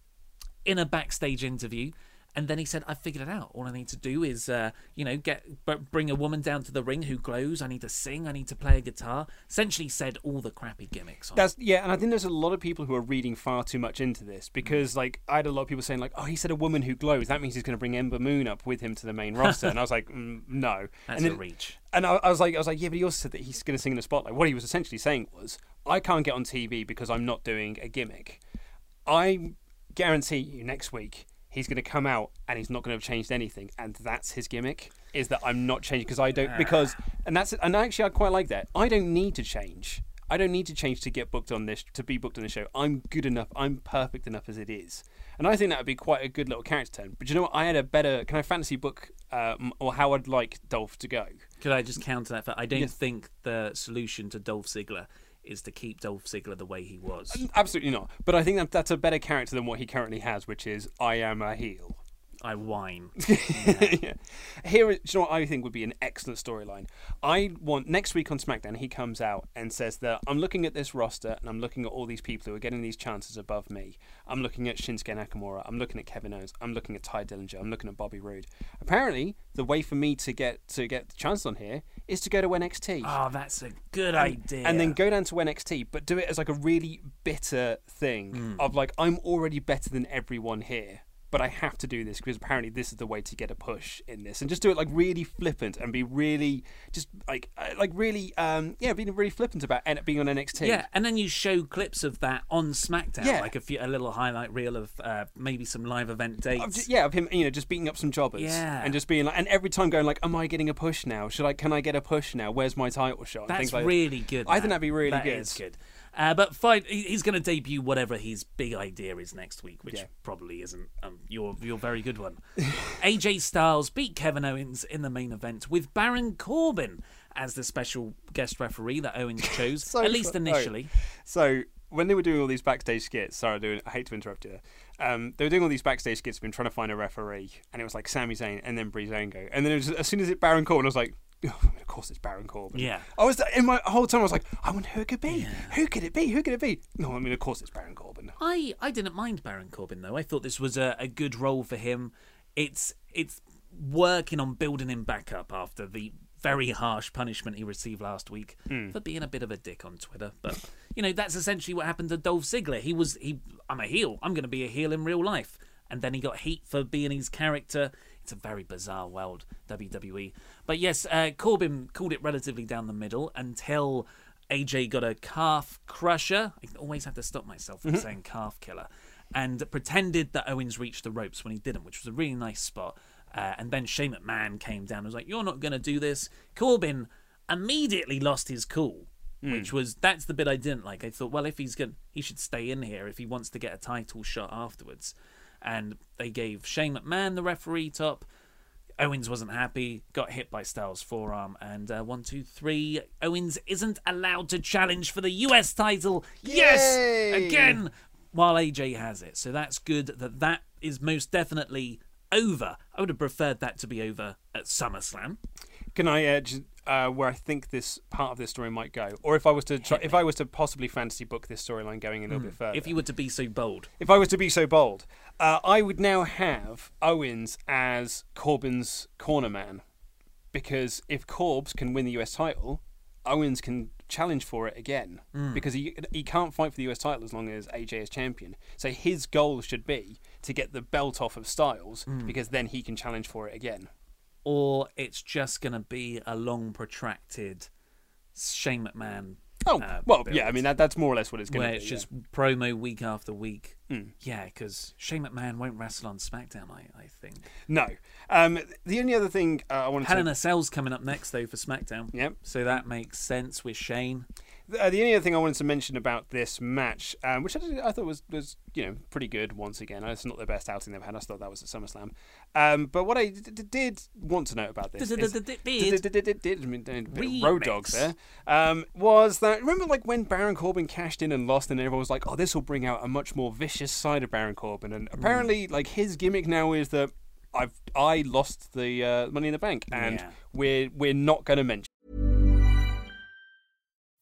S2: In a backstage interview, and then he said, "I figured it out. All I need to do is, uh, you know, get bring a woman down to the ring who glows. I need to sing. I need to play a guitar." Essentially, said all the crappy gimmicks. On.
S3: That's yeah, and I think there's a lot of people who are reading far too much into this because like I had a lot of people saying like, oh, he said a woman who glows. That means he's going to bring Ember Moon up with him to the main roster, and I was like, mm, no.
S2: That's
S3: and
S2: a reach.
S3: And I, I was like, I was like, yeah, but he also said that he's going to sing in the spotlight. What he was essentially saying was, I can't get on TV because I'm not doing a gimmick. I guarantee you, next week he's going to come out and he's not going to have changed anything, and that's his gimmick. Is that I'm not changing because I don't because and that's and actually I quite like that. I don't need to change. I don't need to change to get booked on this to be booked on the show. I'm good enough. I'm perfect enough as it is, and I think that would be quite a good little character turn. But you know what? I had a better. Can I fantasy book uh, m- or how I'd like Dolph to go?
S2: Could I just counter that? For, I don't
S3: Yes.
S2: think the solution to Dolph Ziggler is to keep Dolph Ziggler the way he was.
S3: Absolutely not. But I think that that's a better character than what he currently has, which is I am a heel.
S2: I whine.
S3: yeah. Here, is- do you know what I think would be an excellent storyline? I want next week on SmackDown, he comes out and says that I'm looking at this roster and I'm looking at all these people who are getting these chances above me. I'm looking at Shinsuke Nakamura. I'm looking at Kevin Owens. I'm looking at Tye Dillinger. I'm looking at Bobby Roode. Apparently, the way for me to get to get the chance on here is to go to NXT.
S2: Oh, that's a good idea.
S3: And then go down to NXT, but do it as like a really bitter thing
S2: Hmm.
S3: of like I'm already better than everyone here, but I have to do this because apparently this is the way to get a push in this, and just do it like really flippant and be really just like uh, like really um yeah being really flippant about en- being on NXT.
S2: Yeah, and then you show clips of that on SmackDown,
S3: Yeah.
S2: like a few, a little highlight reel of uh, maybe some live event dates.
S3: Of ju- yeah, of him, you know, just beating up some jobbers,
S2: Yeah.
S3: and just being like, and every time going like, "Am I getting a push now? Should I? Can I get a push now? Where's my title shot?" and
S2: That's
S3: like
S2: really good.
S3: I think that'd be really
S2: That
S3: good.
S2: is good. Uh, but fine, he's going to debut whatever his big idea is next week, which
S3: Yeah.
S2: probably isn't um, your your very good one. AJ Styles beat Kevin Owens in the main event with Baron Corbin as the special guest referee that Owens chose,
S3: So
S2: at least initially.
S3: oh, So when they were doing all these backstage skits, sorry, I, I hate to interrupt you. Um, they were doing all these backstage skits, been trying to find a referee, and it was like Sami Zayn and then Breezango, and then it was, as soon as it Baron Corbin, I was like, oh, of course it's Baron Corbin.
S2: Yeah.
S3: I was in my whole time. I was like, I wonder who it could be. Who could it be? Who could it be? No, I mean, of course it's Baron Corbin.
S2: I, I didn't mind Baron Corbin though. I thought this was a, a good role for him. It's it's working on building him back up after the very harsh punishment he received last week hmm. for being a bit of a dick on Twitter. But you know that's essentially what happened to Dolph Ziggler. He was he I'm a heel. I'm going to be a heel in real life. And then he got heat for being his character. It's a very bizarre world, WWE. But yes, uh, Corbin called it relatively down the middle until AJ got a calf crusher. I always have to stop myself from saying calf killer. And pretended that Owens reached the ropes when he didn't, which was a really nice spot. Uh, and then Shane McMahon came down and was like, You're not going to do this. Corbin immediately lost his cool, which was that's the bit I didn't like. I thought, well, if he's going he should stay in here if he wants to get a title shot afterwards. And they gave Shane McMahon the referee top. Owens wasn't happy, got hit by Styles' forearm, and uh, one, two, three. Owens isn't allowed to challenge for the US title. Yes! Again, while AJ has it. So that's good that that is most definitely over. I would have preferred that to be over at SummerSlam.
S3: Can I edge uh, where I think this part of this story might go, or if I was to try, if I was to possibly fantasy book this storyline going a little bit further,
S2: If you were to be so bold.
S3: if I was to be so bold, uh, I would now have Owens as Corbin's corner man, because if Corbs can win the US title, Owens can challenge for it again. Because he he can't fight for the US title as long as AJ is champion. So his goal should be to get the belt off of Styles because then he can challenge for it again.
S2: Or it's just going to be a long, protracted Shane McMahon.
S3: Oh
S2: uh,
S3: well,
S2: build.
S3: yeah. I mean that that's more or less what it's going to be.
S2: it's
S3: yeah.
S2: just promo week after week.
S3: Mm.
S2: Yeah, because Shane McMahon won't wrestle on SmackDown. I, I think.
S3: No. Um, the only other thing uh, I
S2: Hell in
S3: to
S2: a Cell's coming up next though for SmackDown.
S3: Yep.
S2: So that makes sense with Shane.
S3: Uh, the only other thing I wanted to mention about this match, um, which I, did- I thought was, was you know pretty good once again. It's not the best outing they've had. I thought that was at SummerSlam. Um, but what I d- d- did want to know about this is-
S2: Did.
S3: I mean, road dogs there um, was that remember like when Baron Corbin cashed in and lost and everyone was like oh this will bring out a much more vicious side of Baron Corbin and apparently like his gimmick now is that I've I lost the uh, Money in the Bank and
S2: Yeah.
S3: we're we're not going to mention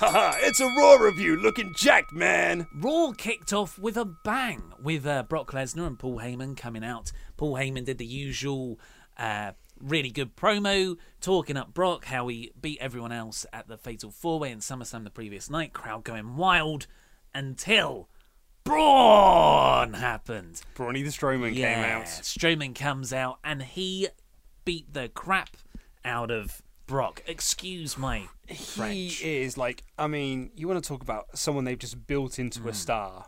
S3: Haha, it's a Raw review looking jacked, man.
S2: Raw kicked off with a bang with uh, Brock Lesnar and Paul Heyman coming out. Paul Heyman did the usual uh, really good promo, talking up Brock, how he beat everyone else at the Fatal Four Way in SummerSlam the previous night, crowd going wild until Braun happened.
S3: Brawny the Strowman
S2: yeah,
S3: came out.
S2: Strowman comes out and he beat the crap out of Brock. Excuse my French.
S3: He is like, I mean, you want to talk about someone they've just built into
S2: Hmm.
S3: a star.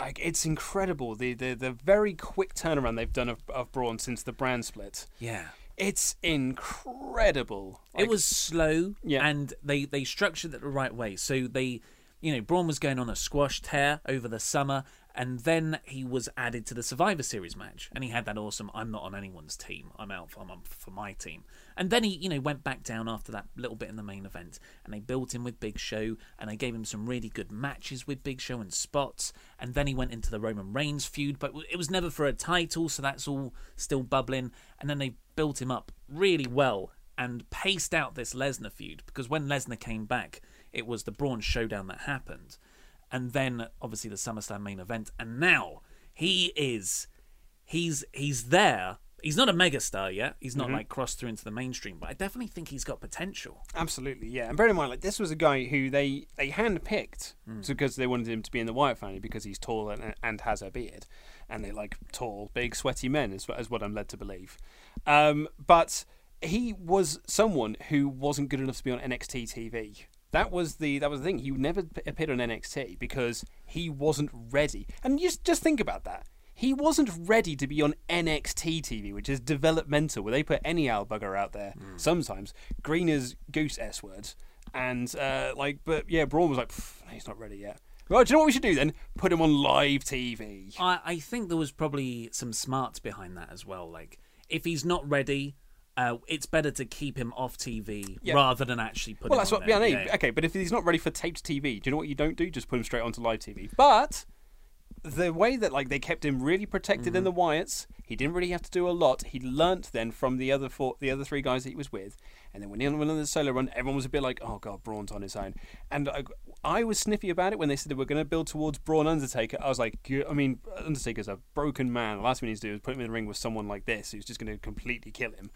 S3: Like, it's incredible the, the the very quick turnaround they've done of, of Braun since the brand split.
S2: Yeah.
S3: It's incredible.
S2: it was slow
S3: Yeah.
S2: and they they structured it the right way so they you know braun was going on a squash tear over the summer and then he was added to the survivor series match. And he had that awesome i'm not on anyone's team. I'm out i'm on for my team. And then he you know went back down after that little bit in the main event. And they built him with big show. And they gave him some really good matches with big show and spots. And then he went into the roman reigns feud. But it was never for a title so that's all still bubbling. And then they built him up really well and paced out this Lesnar feud. Because when Lesnar came back, it was the Braun showdown that happened, and then obviously the SummerSlam main event, and now he is, he's he's there. He's not a megastar yet. He's not like crossed through into the mainstream, but I definitely think he's got potential.
S3: Absolutely, yeah. And bear in mind, like this was a guy who they they handpicked
S2: Hmm.
S3: because they wanted him to be in the Wyatt family because he's tall and, and has a beard, and they like tall, big, sweaty men, is, is what I'm led to believe. Um, but he was someone who wasn't good enough to be on NXT TV. That was the that was the thing. He never appeared on NXT because he wasn't ready. And just just think about that. He wasn't ready to be on NXT TV, which is developmental, where they put any owl bugger out there. Sometimes green as goose s words, and uh, like, but yeah, Braun was like, he's not ready yet. Well, do you know what we should do then? Put him on live TV.
S2: I, I think there was probably some smarts behind that as well. Like, if he's not ready, uh, it's better to keep him off TV
S3: Yeah.
S2: rather than actually put
S3: Well,
S2: him
S3: that's
S2: on
S3: what. Yeah,
S2: there.
S3: I mean, okay, but if he's not ready for taped TV, do you know what you don't do? Just put him straight onto live TV. But the way that like they kept him really protected in the
S2: Mm-hmm.
S3: Wyatts, he didn't really have to do a lot. He learnt then from the other four, the other three guys that he was with, and then when he went on the solo run, everyone was a bit like, "Oh God, Braun's on his own." And I, I was sniffy about it when they said they were going to build towards Braun Undertaker. I was like, I mean, Undertaker's a broken man. The last thing he needs to do is put him in the ring with someone like this who's just going to completely kill him.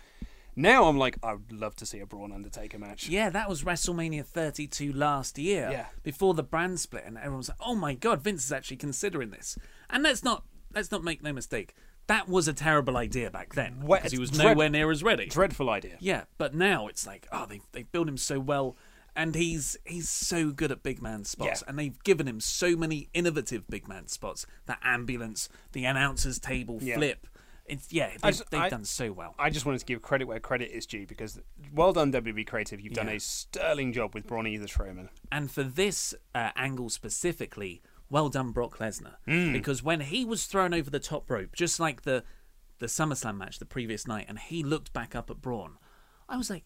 S3: Now I'm like, I would love to see a Braun Undertaker match.
S2: Yeah, that was WrestleMania 32 last year.
S3: Yeah.
S2: Before the brand split, and everyone was like, "Oh my God, Vince is actually considering this." And let's not let's not make no mistake. That was a terrible idea back then because he was
S3: dread-
S2: nowhere near as ready.
S3: Dreadful idea.
S2: Yeah, but now it's like, oh, they they built him so well, and he's he's so good at big man spots,
S3: Yeah.
S2: and they've given him so many innovative big man spots. That ambulance, the announcers table
S3: Yeah.
S2: flip. It's yeah, they've,
S3: just-
S2: they've
S3: I-
S2: done so well.
S3: I just wanted to give credit where credit is due because well done WB Creative. You've done
S2: Yeah.
S3: a sterling job with Bronny the Strowman.
S2: And for this uh, angle specifically, well done, Brock Lesnar.
S3: Hmm.
S2: Because when he was thrown over the top rope, just like the the SummerSlam match the previous night, and he looked back up at Braun, I was like,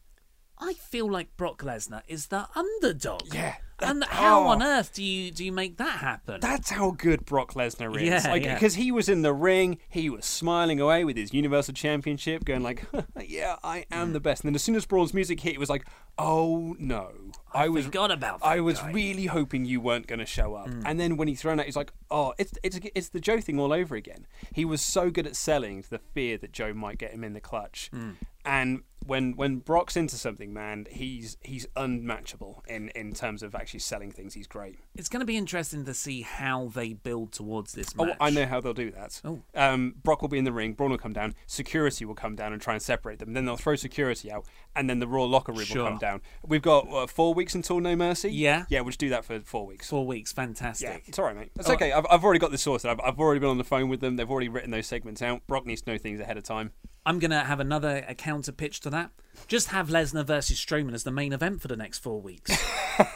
S2: I feel like Brock Lesnar is the underdog.
S3: Yeah,
S2: and how
S3: oh.
S2: on earth do you do you make that happen?
S3: That's how good Brock Lesnar is.
S2: Yeah,
S3: like
S2: yeah.
S3: because he was in the ring, he was smiling away with his Universal Championship, going like, "Yeah, I am the best." And then as soon as Braun's music hit, it was like, "Oh no." I, was
S2: forgot about
S3: I was
S2: guy.
S3: really hoping you weren't going to show up.
S2: Mm.
S3: And then when he's thrown out, he's like, "Oh, it's it's it's the Joe thing all over again." He was so good at selling the fear that Joe might get him in the clutch.
S2: Mm.
S3: And when when Brock's into something, man, he's he's unmatchable in in terms of actually selling things. He's great.
S2: It's going to be interesting to see how they build towards this
S3: Oh. I know how they'll do that.
S2: Oh.
S3: Um, Brock will be in the ring, Braun will come down, security will come down and try and separate them. Then they'll throw security out, and then the Raw locker room
S2: Sure.
S3: will come down. We've got uh, four weeks until No Mercy.
S2: Yeah.
S3: Yeah, we'll just do that for four weeks.
S2: Four weeks, fantastic.
S3: Yeah, it's all right, mate. It's okay. I've, I've already got this sorted. I've, I've already been on the phone with them. They've already written those segments out. Brock needs to know things ahead of time.
S2: I'm going to have another a counter pitch to that. Just have Lesnar versus Strowman as the main event for the next four weeks.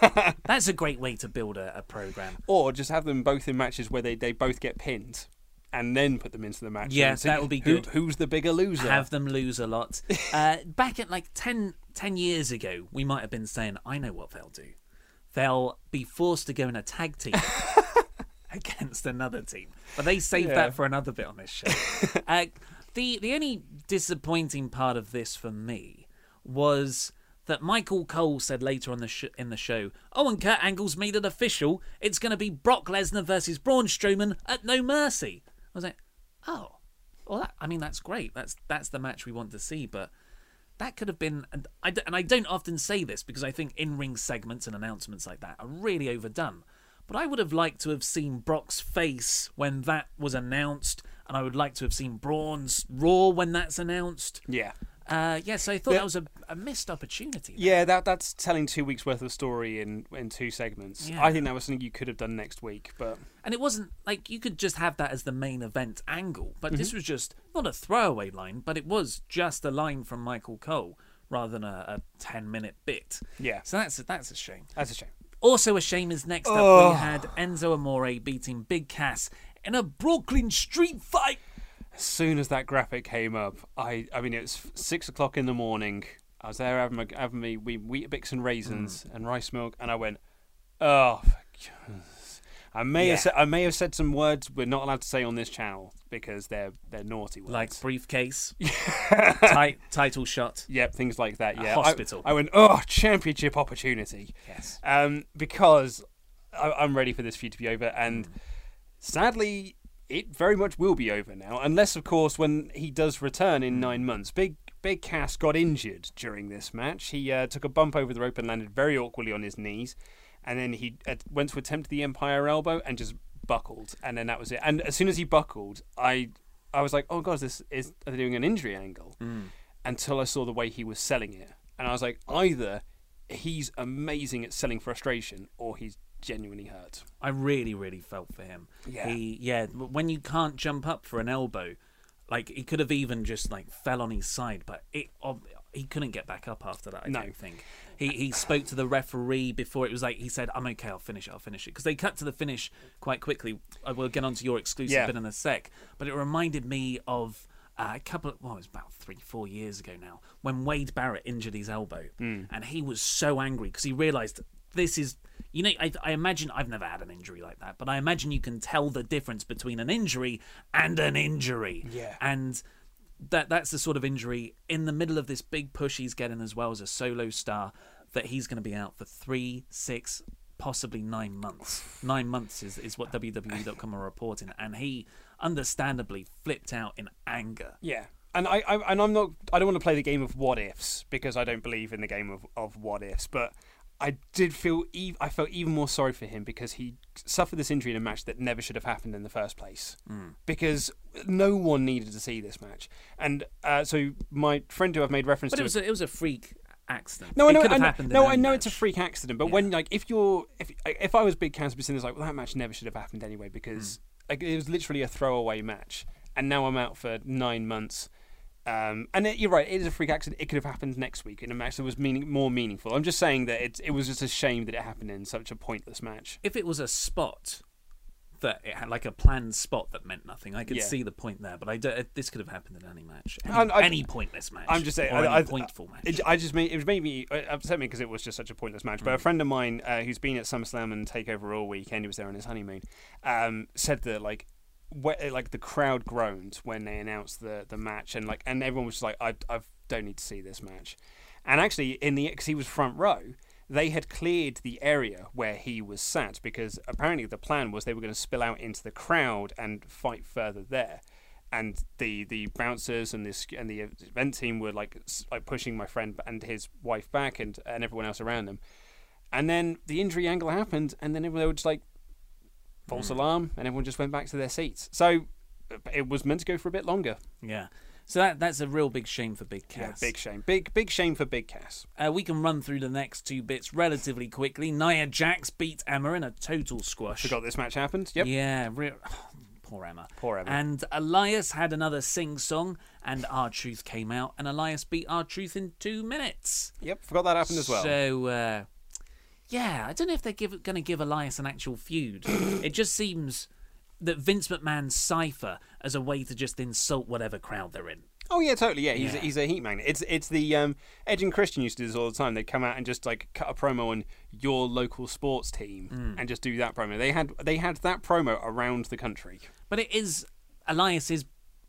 S2: That's a great way to build a, a program.
S3: Or just have them both in matches where they, they both get pinned. And then put them into the match.
S2: Yeah,
S3: see
S2: that would be
S3: who-
S2: good.
S3: who's the bigger loser?
S2: Have them lose a lot. Uh, back at like 10, 10 years ago, we might have been saying, I know what they'll do. They'll be forced to go in a tag team against another team. But they saved
S3: Yeah.
S2: that for another bit on this show. uh, the, the only disappointing part of this for me was that Michael Cole said later on the sh- in the show, "Oh, and Kurt Angle's made it official. It's going to be Brock Lesnar versus Braun Strowman at No Mercy." I was like, "Oh, well, that, I mean, that's great. That's that's the match we want to see, but." That could have been, and I, and I don't often say this because I think in ring segments and announcements like that are really overdone. But I would have liked to have seen Brock's face when that was announced, and I would like to have seen Braun's roar when that's announced.
S3: Yeah.
S2: Uh, yeah, so I thought
S3: Yeah.
S2: that was a, a missed opportunity.
S3: Yeah, that that's telling two weeks worth of story in in two segments.
S2: Yeah.
S3: I think that was something you could have done next week, but
S2: And it wasn't like you could just have that as the main event angle, but this
S3: Mhm.
S2: was just not a throwaway line, but it was just a line from Michael Cole rather than a, a 10 minute bit.
S3: Yeah.
S2: So that's a, that's a shame.
S3: that's a shame.
S2: Also, a shame is next up
S3: Oh.
S2: we had Enzo Amore beating Big Cass in a Brooklyn street fight.
S3: As soon as that graphic came up, I I mean it was six o'clock in the morning. I was there having my, having me wheat, wheat bix and raisins
S2: Mm.
S3: and rice milk, and I went, oh. For goodness." I may
S2: Yeah.
S3: have said, I may have said some words we're not allowed to say on this channel because they're they're naughty words.
S2: Like briefcase, ti- title shot.
S3: Yep, things like that. Yeah, I-
S2: hospital.
S3: I, went, oh, championship opportunity.
S2: Yes.
S3: Um, because I, I'm ready for this feud to be over, and
S2: Mm.
S3: sadly, it very much will be over now, unless, of course, when he does return
S2: Mm.
S3: in nine months. Big Big Cass got injured during this match. He uh, took a bump over the rope and landed very awkwardly on his knees, and then he uh, went to attempt the Empire Elbow and just buckled, and then that was it. And as soon as he buckled, I I was like, oh god, this is are they doing an injury angle?
S2: Mm.
S3: Until I saw the way he was selling it, and I was like, either he's amazing at selling frustration, or he's genuinely hurt.
S2: I really, really felt for him.
S3: Yeah.
S2: He, yeah. When you can't jump up for an elbow, like he could have even just like fell on his side, but it he couldn't get back up after that. I
S3: No.
S2: don't think. He he spoke to the referee before it was like he said, "I'm okay. I'll finish it. I'll finish it." Because they cut to the finish quite quickly. I will get onto your exclusive
S3: Yeah.
S2: bit in a sec, but it reminded me of. Uh, a couple of, well, it was about three, four years ago now, when Wade Barrett injured his elbow.
S3: Mm.
S2: And he was so angry because he realized this is, you know, I, I imagine, I've never had an injury like that, but I imagine you can tell the difference between an injury and an injury.
S3: Yeah.
S2: And that that's the sort of injury in the middle of this big push he's getting as well as a solo star that he's going to be out for three, six, possibly nine months. Nine months is, is what WWE.com are reporting. And he understandably flipped out in anger.
S3: Yeah. And I, I and I'm not I don't want to play the game of what ifs because I don't believe in the game of, of what ifs, but I did feel ev- I felt even more sorry for him because he suffered this injury in a match that never should have happened in the first place.
S2: Mm.
S3: Because no one needed to see this match, and uh, so my friend who I've made reference
S2: But
S3: to
S2: it was a, it was a freak accident.
S3: no, I
S2: It
S3: know. I
S2: have
S3: know,
S2: happened
S3: no, I know
S2: match.
S3: it's a freak accident, but when like if you're if if I was big Cass I'd like, well, that match never should have happened anyway because
S2: Hmm.
S3: like it was literally a throwaway match, and now I'm out for nine months. Um, and it, you're right, it is a freak accident. It could have happened next week in a match that was meaning more meaningful. I'm just saying that it it was just a shame that it happened in such a pointless match.
S2: if it was a spot, that it had like a planned spot that meant nothing. I could
S3: Yeah.
S2: see the point there, but I don't, this could have happened in any match, any,
S3: I-
S2: any pointless match.
S3: I'm just saying, I, I,
S2: pointful match.
S3: It, I just made it made me it upset me because it was just such a pointless match. But a friend of mine uh, who's been at SummerSlam and Takeover all weekend, he was there on his honeymoon, um, said that like. Where, like the crowd groaned when they announced the the match, and like and everyone was just like, I I don't need to see this match. And actually, in the because he was front row, they had cleared the area where he was sat because apparently the plan was they were going to spill out into the crowd and fight further there. And the, the bouncers and this and the event team were like like pushing my friend and his wife back and, and everyone else around them. And then the injury angle happened, and then everyone was just like false alarm, and everyone just went back to their seats. So uh, it was meant to go for a bit longer.
S2: yeah, so that that's a real big shame for Big Cass.
S3: Yeah, big shame. Big big shame for Big Cass.
S2: Uh, we can run through the next two bits relatively quickly. Nia Jax beat Emma in a total squash.
S3: Forgot this match happened. Yep.
S2: Yeah, re- poor Emma.
S3: Poor Emma.
S2: And Elias had another sing song, and R-Truth came out, and Elias beat R-Truth in two minutes.
S3: Yep. Forgot that happened as well.
S2: So, uh, yeah, I don't know if they're going to give Elias an actual feud. it just seems that Vince McMahon's cipher as a way to just insult whatever crowd they're in.
S3: Oh yeah, totally. Yeah, he's
S2: Yeah.
S3: he's a heat magnet. It's it's the um, Edge and Christian used to do this all the time. They'd come out and just like cut a promo on your local sports team
S2: Mm.
S3: and just do that promo. They had they had that promo around the country.
S2: But it is Elias is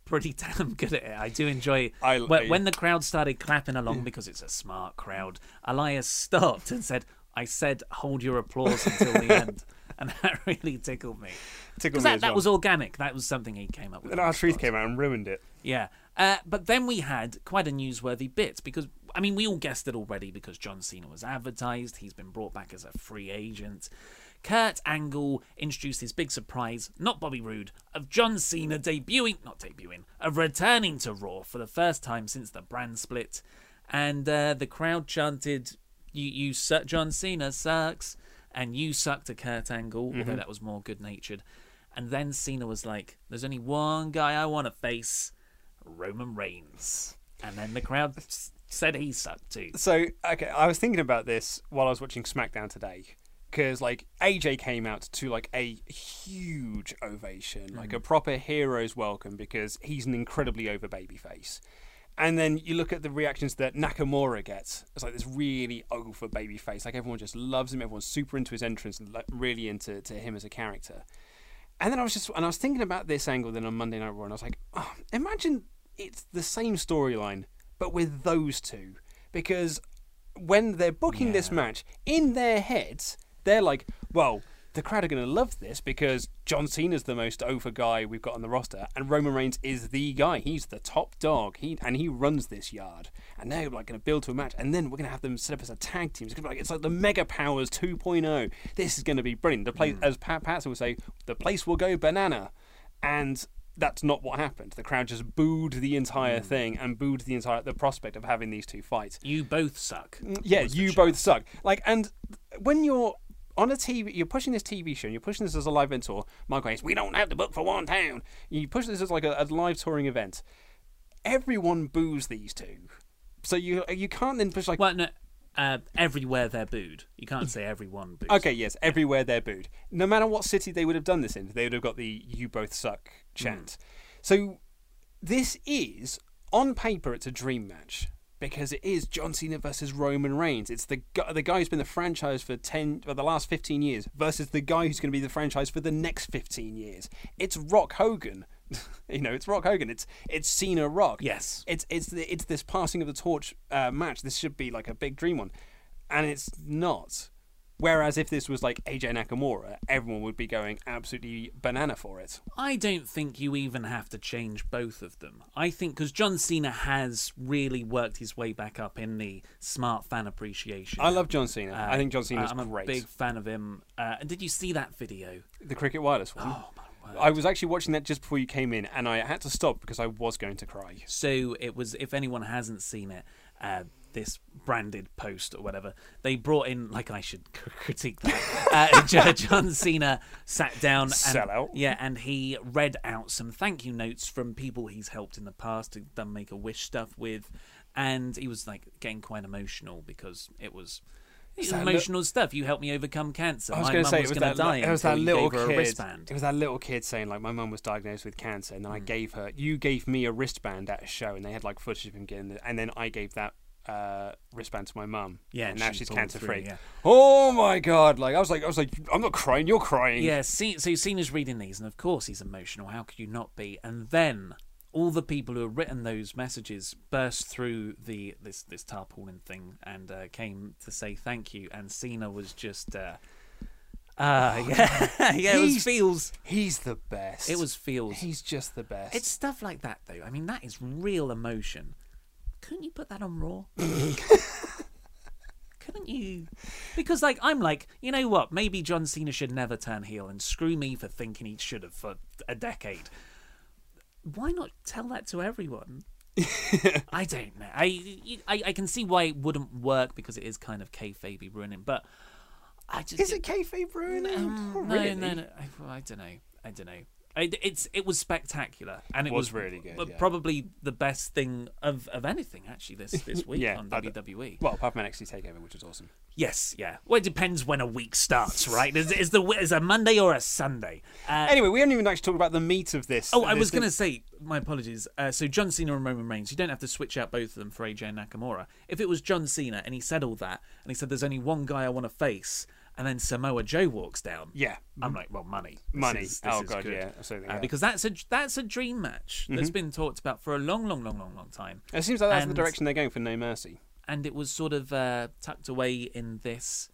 S2: pretty damn good at it. I do enjoy.
S3: I-
S2: when,
S3: I-
S2: when the crowd started clapping along because it's a smart crowd, Elias stopped and said, "I said hold your applause until the end," and that really tickled me.
S3: Tickled me
S2: that,
S3: as
S2: that
S3: well.
S2: was organic. That was something he came up with.
S3: And
S2: R-Truth
S3: came out and ruined it.
S2: Yeah. Uh, but then we had quite a newsworthy bit because, I mean, we all guessed it already because John Cena was advertised. He's been brought back as a free agent. Kurt Angle introduced his big surprise, not Bobby Roode, of John Cena debuting, not debuting, of returning to Raw for the first time since the brand split. And uh, the crowd chanted, "You, you John Cena sucks," and "You sucked to Kurt Angle, although
S3: Mhm.
S2: that was more good natured. And then Cena was like, "There's only one guy I want to face." Roman Reigns. And then the crowd said he sucked too.
S3: So okay, I was thinking about this while I was watching SmackDown today. Because like AJ came out to like a huge ovation, like a proper hero's welcome, because he's an incredibly over babyface. And then you look at the reactions that Nakamura gets. It's like this really over babyface. Like everyone just loves him. Everyone's super into his entrance and like, really into to him as a character. And then I was just, and I was thinking about this angle then on Monday Night Raw, and I was like, oh, imagine it's the same storyline, but with those two. Because when they're booking this match, in their heads, they're like, well, the crowd are going to love this because John Cena's the most over guy we've got on the roster, and Roman Reigns is the guy. He's the top dog. He and he runs this yard. And they're like going to build to a match, and then we're going to have them set up as a tag team. It's going to be like it's like the Mega Powers 2.0. This is going to be brilliant. The place, hmm. as Pat Patterson would say, the place will go banana, and that's not what happened. The crowd just booed the entire hmm. thing and booed the entire the prospect of having these two fights.
S2: You both suck.
S3: Mm, yeah, you both suck. Like, and when you're on a TV, you're pushing this TV show, and you're pushing this as a live event tour. Mike Grace, we don't have to book for one town. You push this as like a, a live touring event. Everyone boos these two, so you you can't then push like.
S2: Well, no, uh, everywhere they're booed. You can't say everyone boos.
S3: Okay, yes, everywhere they're booed. No matter what city they would have done this in, they would have got the "you both suck" chant. So this is on paper, it's a dream match because it is John Cena versus Roman Reigns. It's the gu- the guy who's been the franchise for ten for the last fifteen years versus the guy who's going to be the franchise for the next fifteen years. It's Rock Hogan. you know, it's Rock Hogan. It's it's Cena Rock.
S2: Yes.
S3: It's it's the, it's this passing of the torch uh, match. This should be like a big dream one, and it's not. Whereas if this was like AJ Nakamura, everyone would be going absolutely banana for it.
S2: I don't think you even have to change both of them. I think because John Cena has really worked his way back up in the smart fan appreciation.
S3: I love John Cena.
S2: Uh,
S3: I think John Cena's
S2: I'm a
S3: great.
S2: big fan of him. Uh, and did you see that video?
S3: The Cricket Wireless one.
S2: Oh my word!
S3: I was actually watching that just before you came in, and I had to stop because I was going to cry.
S2: So it was, if anyone hasn't seen it, uh, this branded post or whatever, they brought in, like I should critique that. uh, John Cena sat down and,
S3: Sellout.
S2: Yeah, and he read out some thank you notes from people he's helped in the past, to done Make a Wish stuff with. And he was like getting quite emotional because it was. Emotional stuff. You helped me overcome cancer.
S3: I was
S2: My
S3: going
S2: mum
S3: to say it
S2: was
S3: was
S2: going
S3: that
S2: to die.
S3: it was that little kid. It was that little kid saying like my mum was diagnosed with cancer, and then I
S2: Hmm.
S3: gave her. You gave me a wristband at a show, and they had like footage of him getting, it, and then I gave that uh, wristband to my mum.
S2: Yeah,
S3: and now
S2: she
S3: she's cancer free.
S2: yeah.
S3: Oh my god! Like I was like I was like I'm not crying. You're crying.
S2: Yeah, see, so Cena's reading these, and of course he's emotional. How could you not be? And then all the people who have written those messages burst through the this this tarpaulin thing and uh, came to say thank you. And Cena was just, uh, uh yeah, yeah, it was feels.
S3: He's the best.
S2: It was feels.
S3: He's just the best.
S2: It's stuff like that, though. I mean, that is real emotion. Couldn't you put that on Raw? Couldn't you? Because, like, I'm like, you know what? Maybe John Cena should never turn heel, and screw me for thinking he should have for a decade. Why not tell that to everyone? I don't know. I, I I can see why it wouldn't work because it is kind of kayfabe ruining, but I just
S3: Is it kayfabe ruining?
S2: Um, no,
S3: really.
S2: no, no. I, I don't know. I don't know. It, it's it was spectacular, and it
S3: Was
S2: was,
S3: really good,
S2: but
S3: yeah.
S2: Probably the best thing of, of anything actually this this week
S3: Yeah,
S2: on WWE.
S3: Well, apart from NXT Takeover, which was awesome.
S2: yes, yeah. Well, it depends when a week starts, right? Is, is the is a Monday or a Sunday? Uh,
S3: Anyway, we haven't even actually talked about the meat of this.
S2: Oh, I was going to say, my apologies. Uh, so John Cena and Roman Reigns, you don't have to switch out both of them for AJ and Nakamura. If it was John Cena and he said all that, and he said, "There's only one guy I want to face," and then Samoa Joe walks down,
S3: Yeah.
S2: I'm like, well, money, This
S3: Money.
S2: is-
S3: Oh, God,
S2: good.
S3: yeah, absolutely,
S2: Uh,
S3: yeah.
S2: because that's a that's a dream match that's
S3: Mhm.
S2: been talked about for a long, long, long, long, long time.
S3: It seems like that's
S2: And-
S3: the direction they're going for No Mercy.
S2: and it was sort of uh, tucked away in this.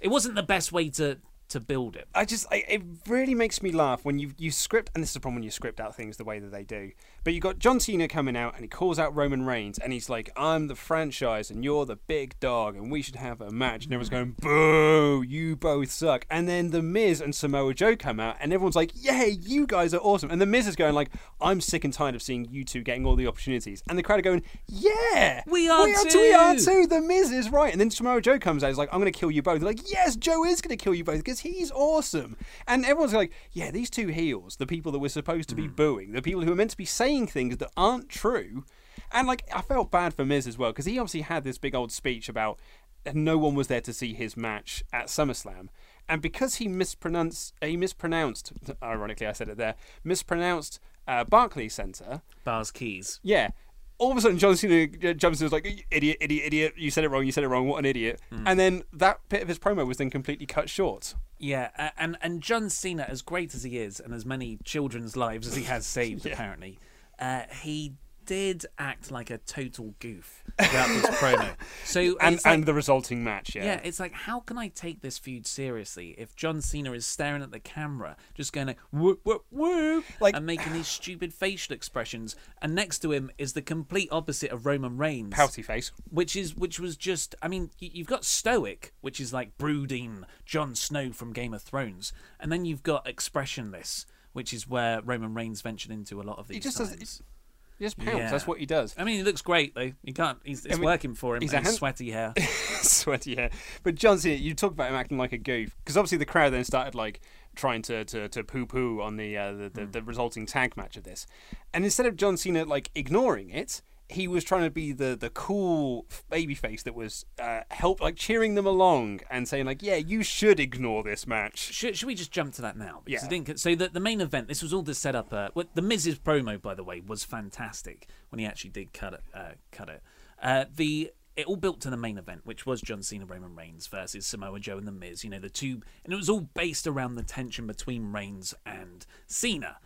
S2: It wasn't the best way to to build it.
S3: I just, I, it really makes me laugh when you you script, and this is the problem when you script out things the way that they do. But you got John Cena coming out and he calls out Roman Reigns and he's like, "I'm the franchise and you're the big dog and we should have a match." And everyone's going, "Boo! You both suck." And then the Miz and Samoa Joe come out and everyone's like, "Yay! You guys are awesome!" And the Miz is going like, "I'm sick and tired of seeing you two getting all the opportunities." And the crowd are going, "Yeah,
S2: We are
S3: we are too. We are
S2: too."
S3: too. The Miz is right." And then Samoa Joe comes out, he's like, "I'm going to kill you both." They're like, "Yes, Joe is going to kill you both because he's awesome." And everyone's like, "Yeah, these two heels, the people that we're supposed to be hmm. booing, the people who are meant to be saying things that aren't true." And like, I felt bad for Miz as well because he obviously had this big old speech about no one was there to see his match at SummerSlam. And because he mispronounced, he mispronounced, ironically I said it there, mispronounced uh, Barclays Center,
S2: Bars keys.
S3: yeah. All of a sudden, John Cena uh, jumps in and is like, idiot, idiot, idiot, you said it wrong, you said it wrong, what an idiot. And then that bit of his promo was then completely cut short.
S2: Yeah, uh, and and John Cena, as great as he is, and as many children's lives as he has saved, apparently, uh, he did act like a total goof throughout this promo. So
S3: And,
S2: like-
S3: and the resulting match, yeah.
S2: yeah, it's like how can I take this feud seriously if John Cena is staring at the camera, just going like whoop whoop whoop,
S3: Like-
S2: and making these stupid facial expressions, and next to him is the complete opposite of Roman Reigns,
S3: Pouty face.
S2: which is which was just I mean you've got stoic which is like brooding Jon Snow from Game of Thrones and then you've got expressionless which is where Roman Reigns ventured into a lot of these
S3: He just does- He just pounds,
S2: Yeah.
S3: that's what he does.
S2: I mean he looks great though He can't he's, it's
S3: I mean,
S2: working for him
S3: he's a hand-
S2: sweaty hair
S3: Sweaty hair. But John Cena, you talk about him acting like a goof because obviously the crowd then started like trying to to, to poo poo on the, uh, the, the the resulting tag match of this, and instead of John Cena like ignoring it. He was trying to be the, the cool baby face that was uh, help like cheering them along and saying like yeah you should ignore this match
S2: should, should we just jump to that now Because
S3: Yeah.
S2: So the, the main event this was all the setup uh, well, the Miz's promo by the way was fantastic when he actually did cut it uh, cut it uh, the it all built to the main event, which was John Cena, Roman Reigns versus Samoa Joe and The Miz. You know, the two, and it was all based around the tension between Reigns and Cena,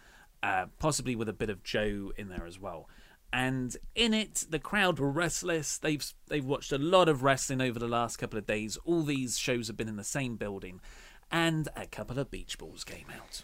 S2: uh, possibly with a bit of Joe in there as well. And in it, the crowd were restless. They've they've watched a lot of wrestling over the last couple of days. All these shows have been in the same building, and a couple of beach balls came out.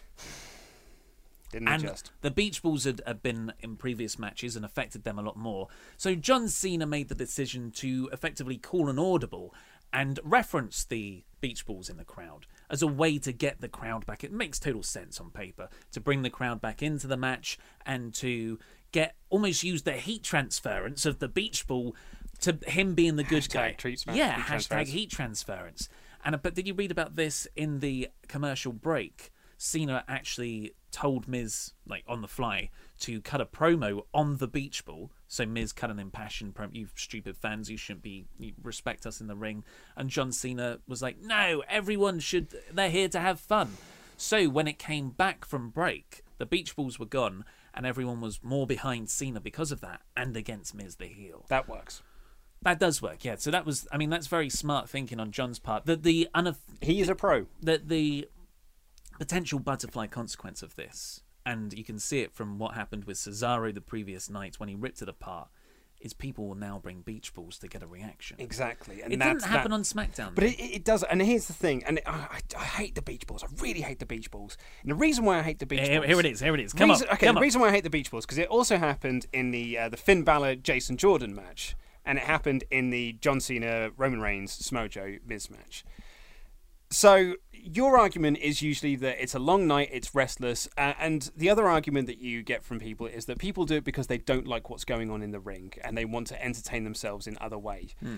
S3: didn't
S2: And
S3: adjust
S2: the Beach Balls had, had been in previous matches and affected them a lot more. So John Cena made the decision to effectively call an audible and reference the Beach Balls in the crowd as a way to get the crowd back. It makes total sense on paper to bring the crowd back into the match and to get almost use the heat transference of the Beach Ball to him being the good
S3: Hashtag
S2: guy.
S3: treat-
S2: yeah,
S3: heat
S2: hashtag heat transference. And uh, but did you read about this in the commercial break? Cena actually told Miz, like on the fly, to cut a promo on the beach ball. So Miz cut an impassioned promo. You stupid fans, you shouldn't be. You respect us in the ring. And John Cena was like, no, everyone should. They're here to have fun. So when it came back from break, the beach balls were gone, and everyone was more behind Cena because of that, and against Miz the heel.
S3: That works.
S2: That does work, yeah. So that was, I mean, that's very smart thinking on John's part. That the unof-
S3: he is a pro.
S2: That the potential butterfly consequence of this, and you can see it from what happened with Cesaro the previous night when he ripped it apart, is people will now bring beach balls to get a reaction.
S3: Exactly,
S2: and it didn't happen that, on SmackDown,
S3: but it, it, does. And here's the thing, and I, I, I, hate the beach balls. I really hate the beach balls. And the reason why I hate the beach
S2: here,
S3: balls,
S2: here it is, here it is. Come
S3: reason,
S2: on,
S3: okay.
S2: come
S3: the reason why I hate the beach balls because it also happened in the uh, the Finn Balor Jason Jordan match, and it happened in the John Cena Roman Reigns Samoa Joe Miz match. So your argument is usually that it's a long night, it's restless, uh, and the other argument that you get from people is that people do it because they don't like what's going on in the ring and they want to entertain themselves in other ways.
S2: Hmm.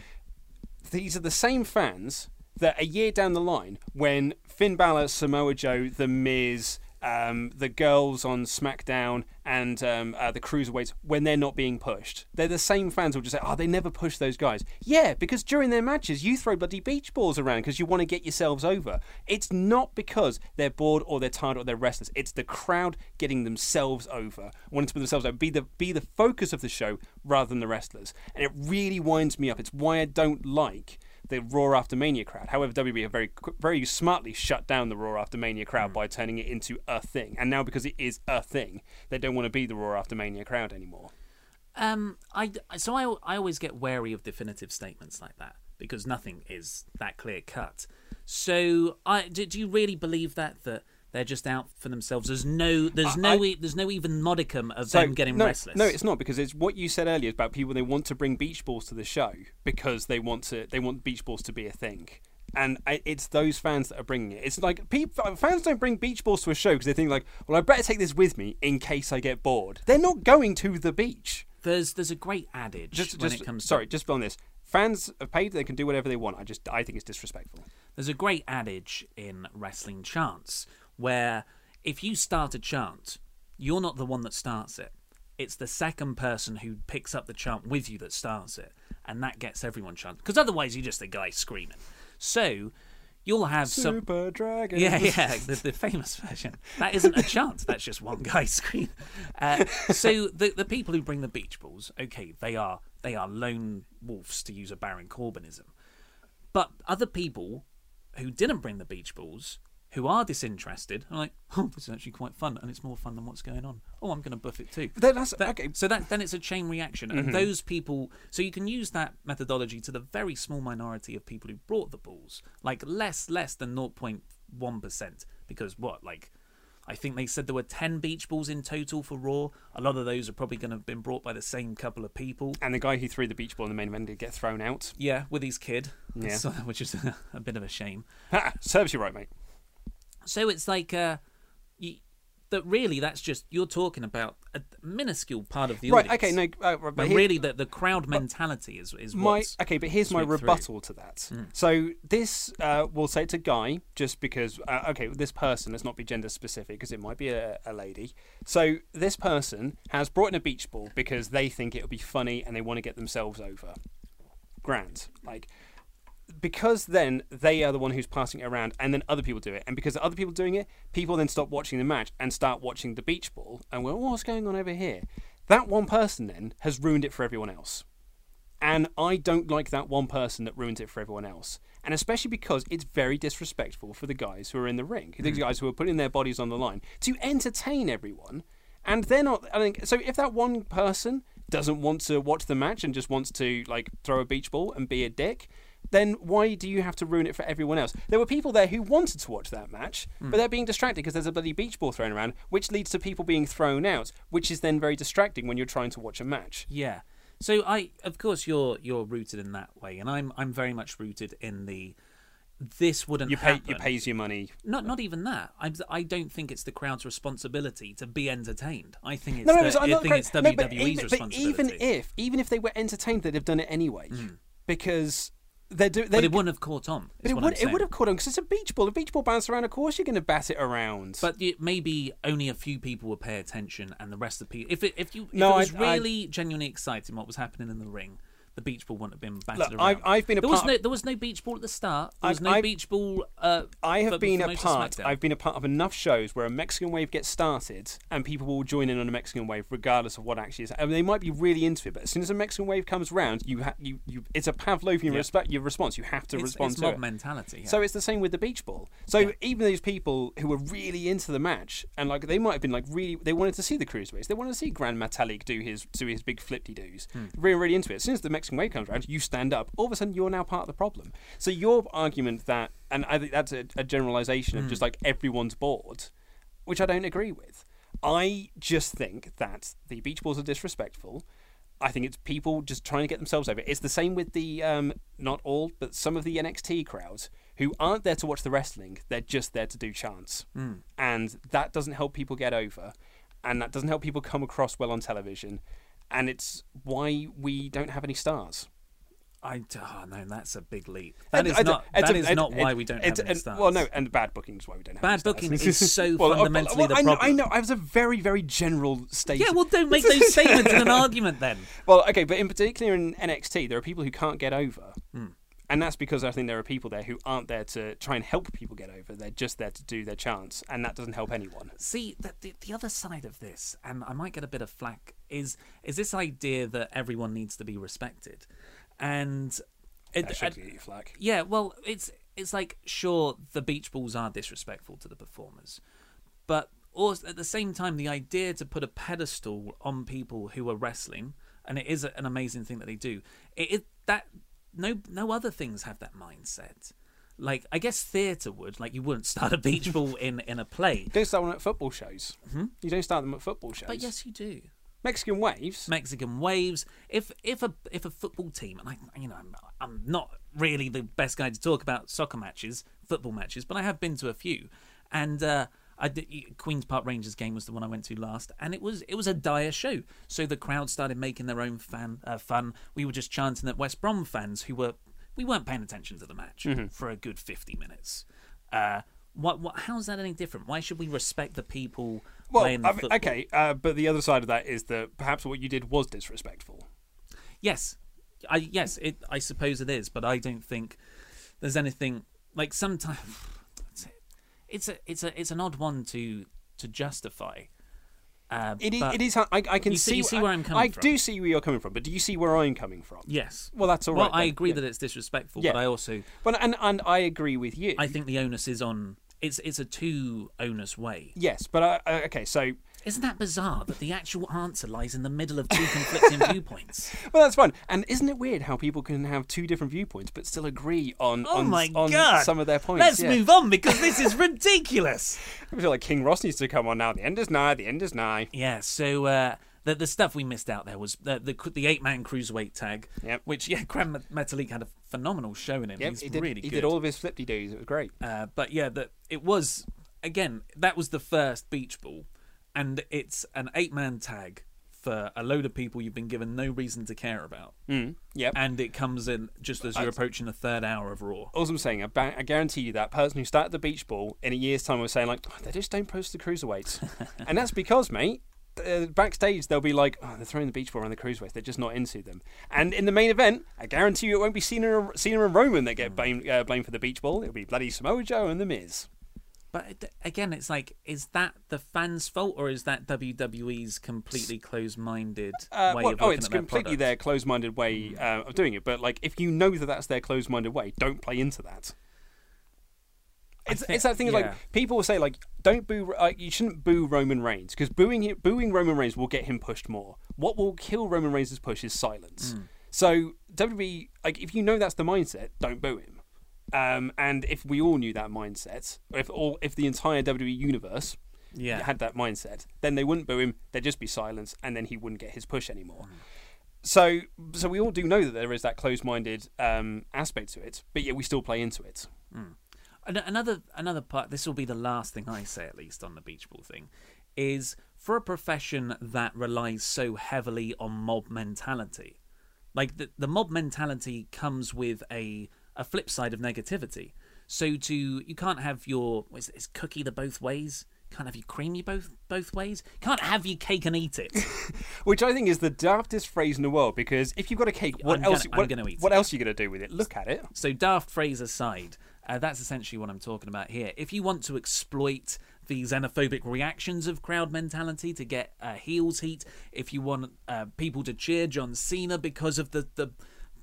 S3: These are the same fans that a year down the line, when Finn Balor, Samoa Joe, The Miz, um, the girls on SmackDown and um, uh, the cruiserweights when they're not being pushed. They're the same fans who will just say, "Oh, they never push those guys." Yeah, because during their matches, you throw bloody beach balls around because you want to get yourselves over. It's not because they're bored or they're tired or they're restless. It's the crowd getting themselves over, wanting to put themselves over, be the be the focus of the show rather than the wrestlers. And it really winds me up. It's why I don't like the Raw After Mania crowd. However, WWE have very very smartly shut down the Raw After Mania crowd mm. by turning it into a thing. And now because it is a thing, they don't want to be the Raw After Mania crowd anymore.
S2: Um, I so I I always get wary of definitive statements like that because nothing is that clear cut. So I do, do you really believe that that they're just out for themselves. There's no, there's no, I, there's no even modicum of so, them getting
S3: no,
S2: restless.
S3: No, it's not because it's what you said earlier about people. They want to bring beach balls to the show because they want to, they want beach balls to be a thing. And it's those fans that are bringing it. It's like people, uh, fans don't bring beach balls to a show because they think like, well, I better take this with me in case I get bored. They're not going to the beach.
S2: There's there's a great adage
S3: just,
S2: when
S3: just,
S2: it comes.
S3: Sorry,
S2: to...
S3: just on this. Fans are paid; they can do whatever they want. I just I think it's disrespectful.
S2: There's a great adage in wrestling chants where if you start a chant, you're not the one that starts it. It's the second person who picks up the chant with you that starts it, and that gets everyone chanting. Because otherwise, you're just a guy screaming. So you'll have
S3: Super
S2: some
S3: Dragon.
S2: Yeah, yeah, the, the famous version. That isn't a chant. That's just one guy screaming. Uh, so the the people who bring the beach balls, okay, they are they are lone wolves to use a Baron Corbynism, but other people who didn't bring the beach balls who are disinterested are like, oh, this is actually quite fun, and it's more fun than what's going on. Oh, I'm going to buff it too.
S3: Then that's,
S2: that,
S3: okay.
S2: So that then it's a chain reaction, and
S3: Mhm.
S2: those people. So you can use that methodology to the very small minority of people who brought the balls, like less less than 0.1 percent, because what like. I think they said there were 10 beach balls in total for Raw. A lot of those are probably going to have been brought by the same couple of people.
S3: And the guy who threw the beach ball in the main event did get thrown out.
S2: Yeah, with his kid.
S3: Yeah.
S2: So- which is a bit of a shame.
S3: Ha, serves you right, mate.
S2: So it's like uh, you, that. Really, that's just you're talking about a minuscule part of the
S3: Right,
S2: audience.
S3: okay, no, uh, right, but here-
S2: really the the crowd mentality is is
S3: my
S2: what's
S3: okay, but here's my
S2: swept through.
S3: rebuttal to that.
S2: Mm.
S3: So this, uh, we'll say it's a guy, just because. Uh, okay, this person. Let's not be gender specific because it might be a, a lady. So this person has brought in a beach ball because they think it'll be funny and they want to get themselves over. Grand, like because then they are the one who's passing it around and then other people do it. And because other people doing it people then stop watching the match and start watching the beach ball and well what's going on over here? That one person then has ruined it for everyone else. And i don't like that one person that ruins it for everyone else. And especially because it's very disrespectful for the guys who are in the ring the
S2: Mm.
S3: guys who are putting their bodies on the line to entertain everyone. And they're not i think so if that one person doesn't want to watch the match and just wants to like throw a beach ball and be a dick then why do you have to ruin it for everyone else? There were people there who wanted to watch that match,
S2: Hmm.
S3: but they're being distracted because there's a bloody beach ball thrown around, which leads to people being thrown out, which is then very distracting when you're trying to watch a match.
S2: Yeah. So I, of course, you're you're rooted in that way, and I'm I'm very much rooted in the this wouldn't
S3: You pay,
S2: happen.
S3: you pays your money.
S2: Not not even that. I I don't think it's the crowd's responsibility to be entertained. I think it's
S3: No, no,
S2: the, I think it's
S3: no,
S2: WWE's
S3: but even, but
S2: responsibility.
S3: even if even if they were entertained, they'd have done it anyway,
S2: Hmm.
S3: because They're do, they,
S2: but it wouldn't have caught on.
S3: But it would, it would have caught on because it's a beach ball. A beach ball bounces around. Of course, you're going to bat it around.
S2: But y- maybe only a few people would pay attention, and the rest of the people. If it, if you if
S3: No,
S2: it was
S3: I- I-
S2: really genuinely exciting what was happening in the ring, the beach ball wouldn't have been battered
S3: Look,
S2: around.
S3: I've- I've been a
S2: there was
S3: part-
S2: no there was no beach ball at the start. There was
S3: I've-
S2: no
S3: I've-
S2: beach ball. Uh,
S3: I have
S2: for-
S3: been
S2: for
S3: a part. I've been a part of enough shows where a Mexican wave gets started and people will join in on a Mexican wave regardless of what actually is. I mean, they might be really into it, but as soon as a Mexican wave comes round, you ha- you, you it's a Pavlovian
S2: Yeah.
S3: respe- your response. You have to
S2: It's-
S3: respond
S2: it's
S3: to
S2: mob
S3: it.
S2: mentality, yeah.
S3: So it's the same with the beach ball. So even those people who were really into the match and like they might have been like really they wanted to see the cruiserweights. They wanted to see Gran Metalik do his do his big flippy doos.
S2: Hmm.
S3: Really really into it. As soon as the Mexican wave comes around, you stand up. All of a sudden you're now part of the problem. So your argument that and I think that's a, a generalization of
S2: Hmm.
S3: just like everyone's bored, which I don't agree with. I just think that the beach balls are disrespectful. I think it's people just trying to get themselves over. It's the same with the um, not all, but some of the NXT crowds who aren't there to watch the wrestling. They're just there to do chants,
S2: Mm.
S3: and that doesn't help people get over, and that doesn't help people come across well on television, and it's why we don't have any stars.
S2: I oh no, that's a big leap. That
S3: And-
S2: is not that is not why we don't have any stars.
S3: Well, no, and bad booking is why we don't have
S2: Bad
S3: any stars.
S2: booking is so
S3: Well, uh,
S2: fundamentally
S3: well,
S2: the
S3: I know, I know. I was a very, very general statement.
S2: Yeah, well, don't make those statements in an argument then.
S3: Well, okay, but in particular in NXT, there are people who can't get over.
S2: Hmm.
S3: And that's because I think there are people there who aren't there to try and help people get over. They're just there to do their chance, and that doesn't help anyone.
S2: See, the, the, the other side of this, and I might get a bit of flack, is is this idea that everyone needs to be respected, and it,
S3: That should get you flack.
S2: yeah, well, it's it's like sure the beach balls are disrespectful to the performers, but also at the same time, the idea to put a pedestal on people who are wrestling, and it is an amazing thing that they do. It, it that no no other things have that mindset. Like I guess theatre would, like you wouldn't start a beach ball in in a play.
S3: You don't start one at football shows. You don't start them at football shows.
S2: Hmm? But yes, you do.
S3: Mexican waves.
S2: Mexican waves. If if a if a football team, and I you know I'm, I'm not really the best guy to talk about soccer matches, football matches, but I have been to a few, and uh, I did, Queens Park Rangers game was the one I went to last, and it was it was a dire show. So the crowd started making their own fan uh, fun. We were just chanting at West Brom fans who were we weren't paying attention to the match
S3: Mhm.
S2: for a good fifty minutes. Uh, what what? How's that any different? Why should we respect the people
S3: Well,
S2: playing the
S3: I mean,
S2: football?
S3: okay, uh, but the other side of that is that perhaps what you did was disrespectful.
S2: Yes, I yes, it. I suppose it is, but I don't think there's anything like sometimes it's a it's a it's an odd one to to justify. Uh,
S3: it, is, it is. I, I can see.
S2: you see where I'm coming
S3: I
S2: from.
S3: do see where you're coming from, but do you see where I'm coming from?
S2: Yes.
S3: Well, that's all right.
S2: Well, I
S3: then.
S2: agree
S3: Yeah.
S2: that it's disrespectful,
S3: Yeah.
S2: but I also
S3: Well, and and I agree with you.
S2: I think the onus is on. It's it's a too onus way.
S3: Yes, but I, I, okay. So
S2: Isn't that bizarre that the actual answer lies in the middle of two conflicting viewpoints?
S3: well, that's fun. And isn't it weird how people can have two different viewpoints but still agree on
S2: Oh
S3: on,
S2: my
S3: on
S2: God.
S3: some of their points?
S2: Let's
S3: yeah.
S2: move on because this is ridiculous.
S3: I feel like King Ross needs to come on now. The end is nigh. The end is nigh.
S2: Yeah, so uh, the the stuff we missed out there was the the, the eight man cruiserweight tag,
S3: Yep.
S2: which yeah, Gran Metalik had a phenomenal show in him.
S3: Yep,
S2: He's
S3: he did.
S2: really
S3: he
S2: good.
S3: did all of his flippy doos. It was great.
S2: Uh, but yeah, that it was again that was the first beach ball, and it's an eight man tag for a load of people you've been given no reason to care about.
S3: Mm, yep.
S2: And it comes in just as you're approaching the third hour of Raw.
S3: All I'm saying, I, ba- I guarantee you that person who started the beach ball in a year's time was saying like, oh, they just don't post the cruiserweights, and that's because, mate. Uh, backstage, they'll be like, "Oh, they're throwing the beach ball around the cruiserweights. They're just not into them." And in the main event, I guarantee you, it won't be Cena, Cena and Roman that get blamed, uh, blamed for the beach ball. It'll be bloody Samoa Joe and the Miz.
S2: But again, it's like, is that the fans' fault or is that WWE's completely closed-minded
S3: Uh,
S2: way
S3: well,
S2: of
S3: oh, it's
S2: their
S3: completely
S2: product?
S3: their closed-minded way uh, of doing it. But like, if you know that that's their closed-minded way, don't play into that. It's,
S2: thi-
S3: it's that thing
S2: yeah.
S3: like people will say like don't boo like you shouldn't boo Roman Reigns because booing him, booing Roman Reigns will get him pushed more. What will kill Roman Reigns' push is silence.
S2: Mm.
S3: So WWE like if you know that's the mindset, don't boo him. Um, and if we all knew that mindset, or if all if the entire WWE universe
S2: Yeah.
S3: had that mindset, then they wouldn't boo him. There'd just be silence, and then he wouldn't get his push anymore.
S2: Mm.
S3: So, so we all do know that there is that closed-minded um, aspect to it, but yet we still play into it.
S2: Mm. Another another part. This will be the last thing I say, at least on the beach ball thing, is for a profession that relies so heavily on mob mentality. Like the the mob mentality comes with a a flip side of negativity. So to you can't have your is, is cookie the both ways. Can't have your creamy both both ways. Can't have your cake and eat it.
S3: Which I think is the daftest phrase in the world because if you've got a cake, what
S2: I'm
S3: else?
S2: gonna-
S3: what,
S2: gonna eat
S3: what
S2: it.
S3: else are you going to do with it? Look at it.
S2: So daft phrase aside, uh, that's essentially what I'm talking about here. If you want to exploit the xenophobic reactions of crowd mentality to get uh, heels heat, if you want uh, people to cheer John Cena because of the, the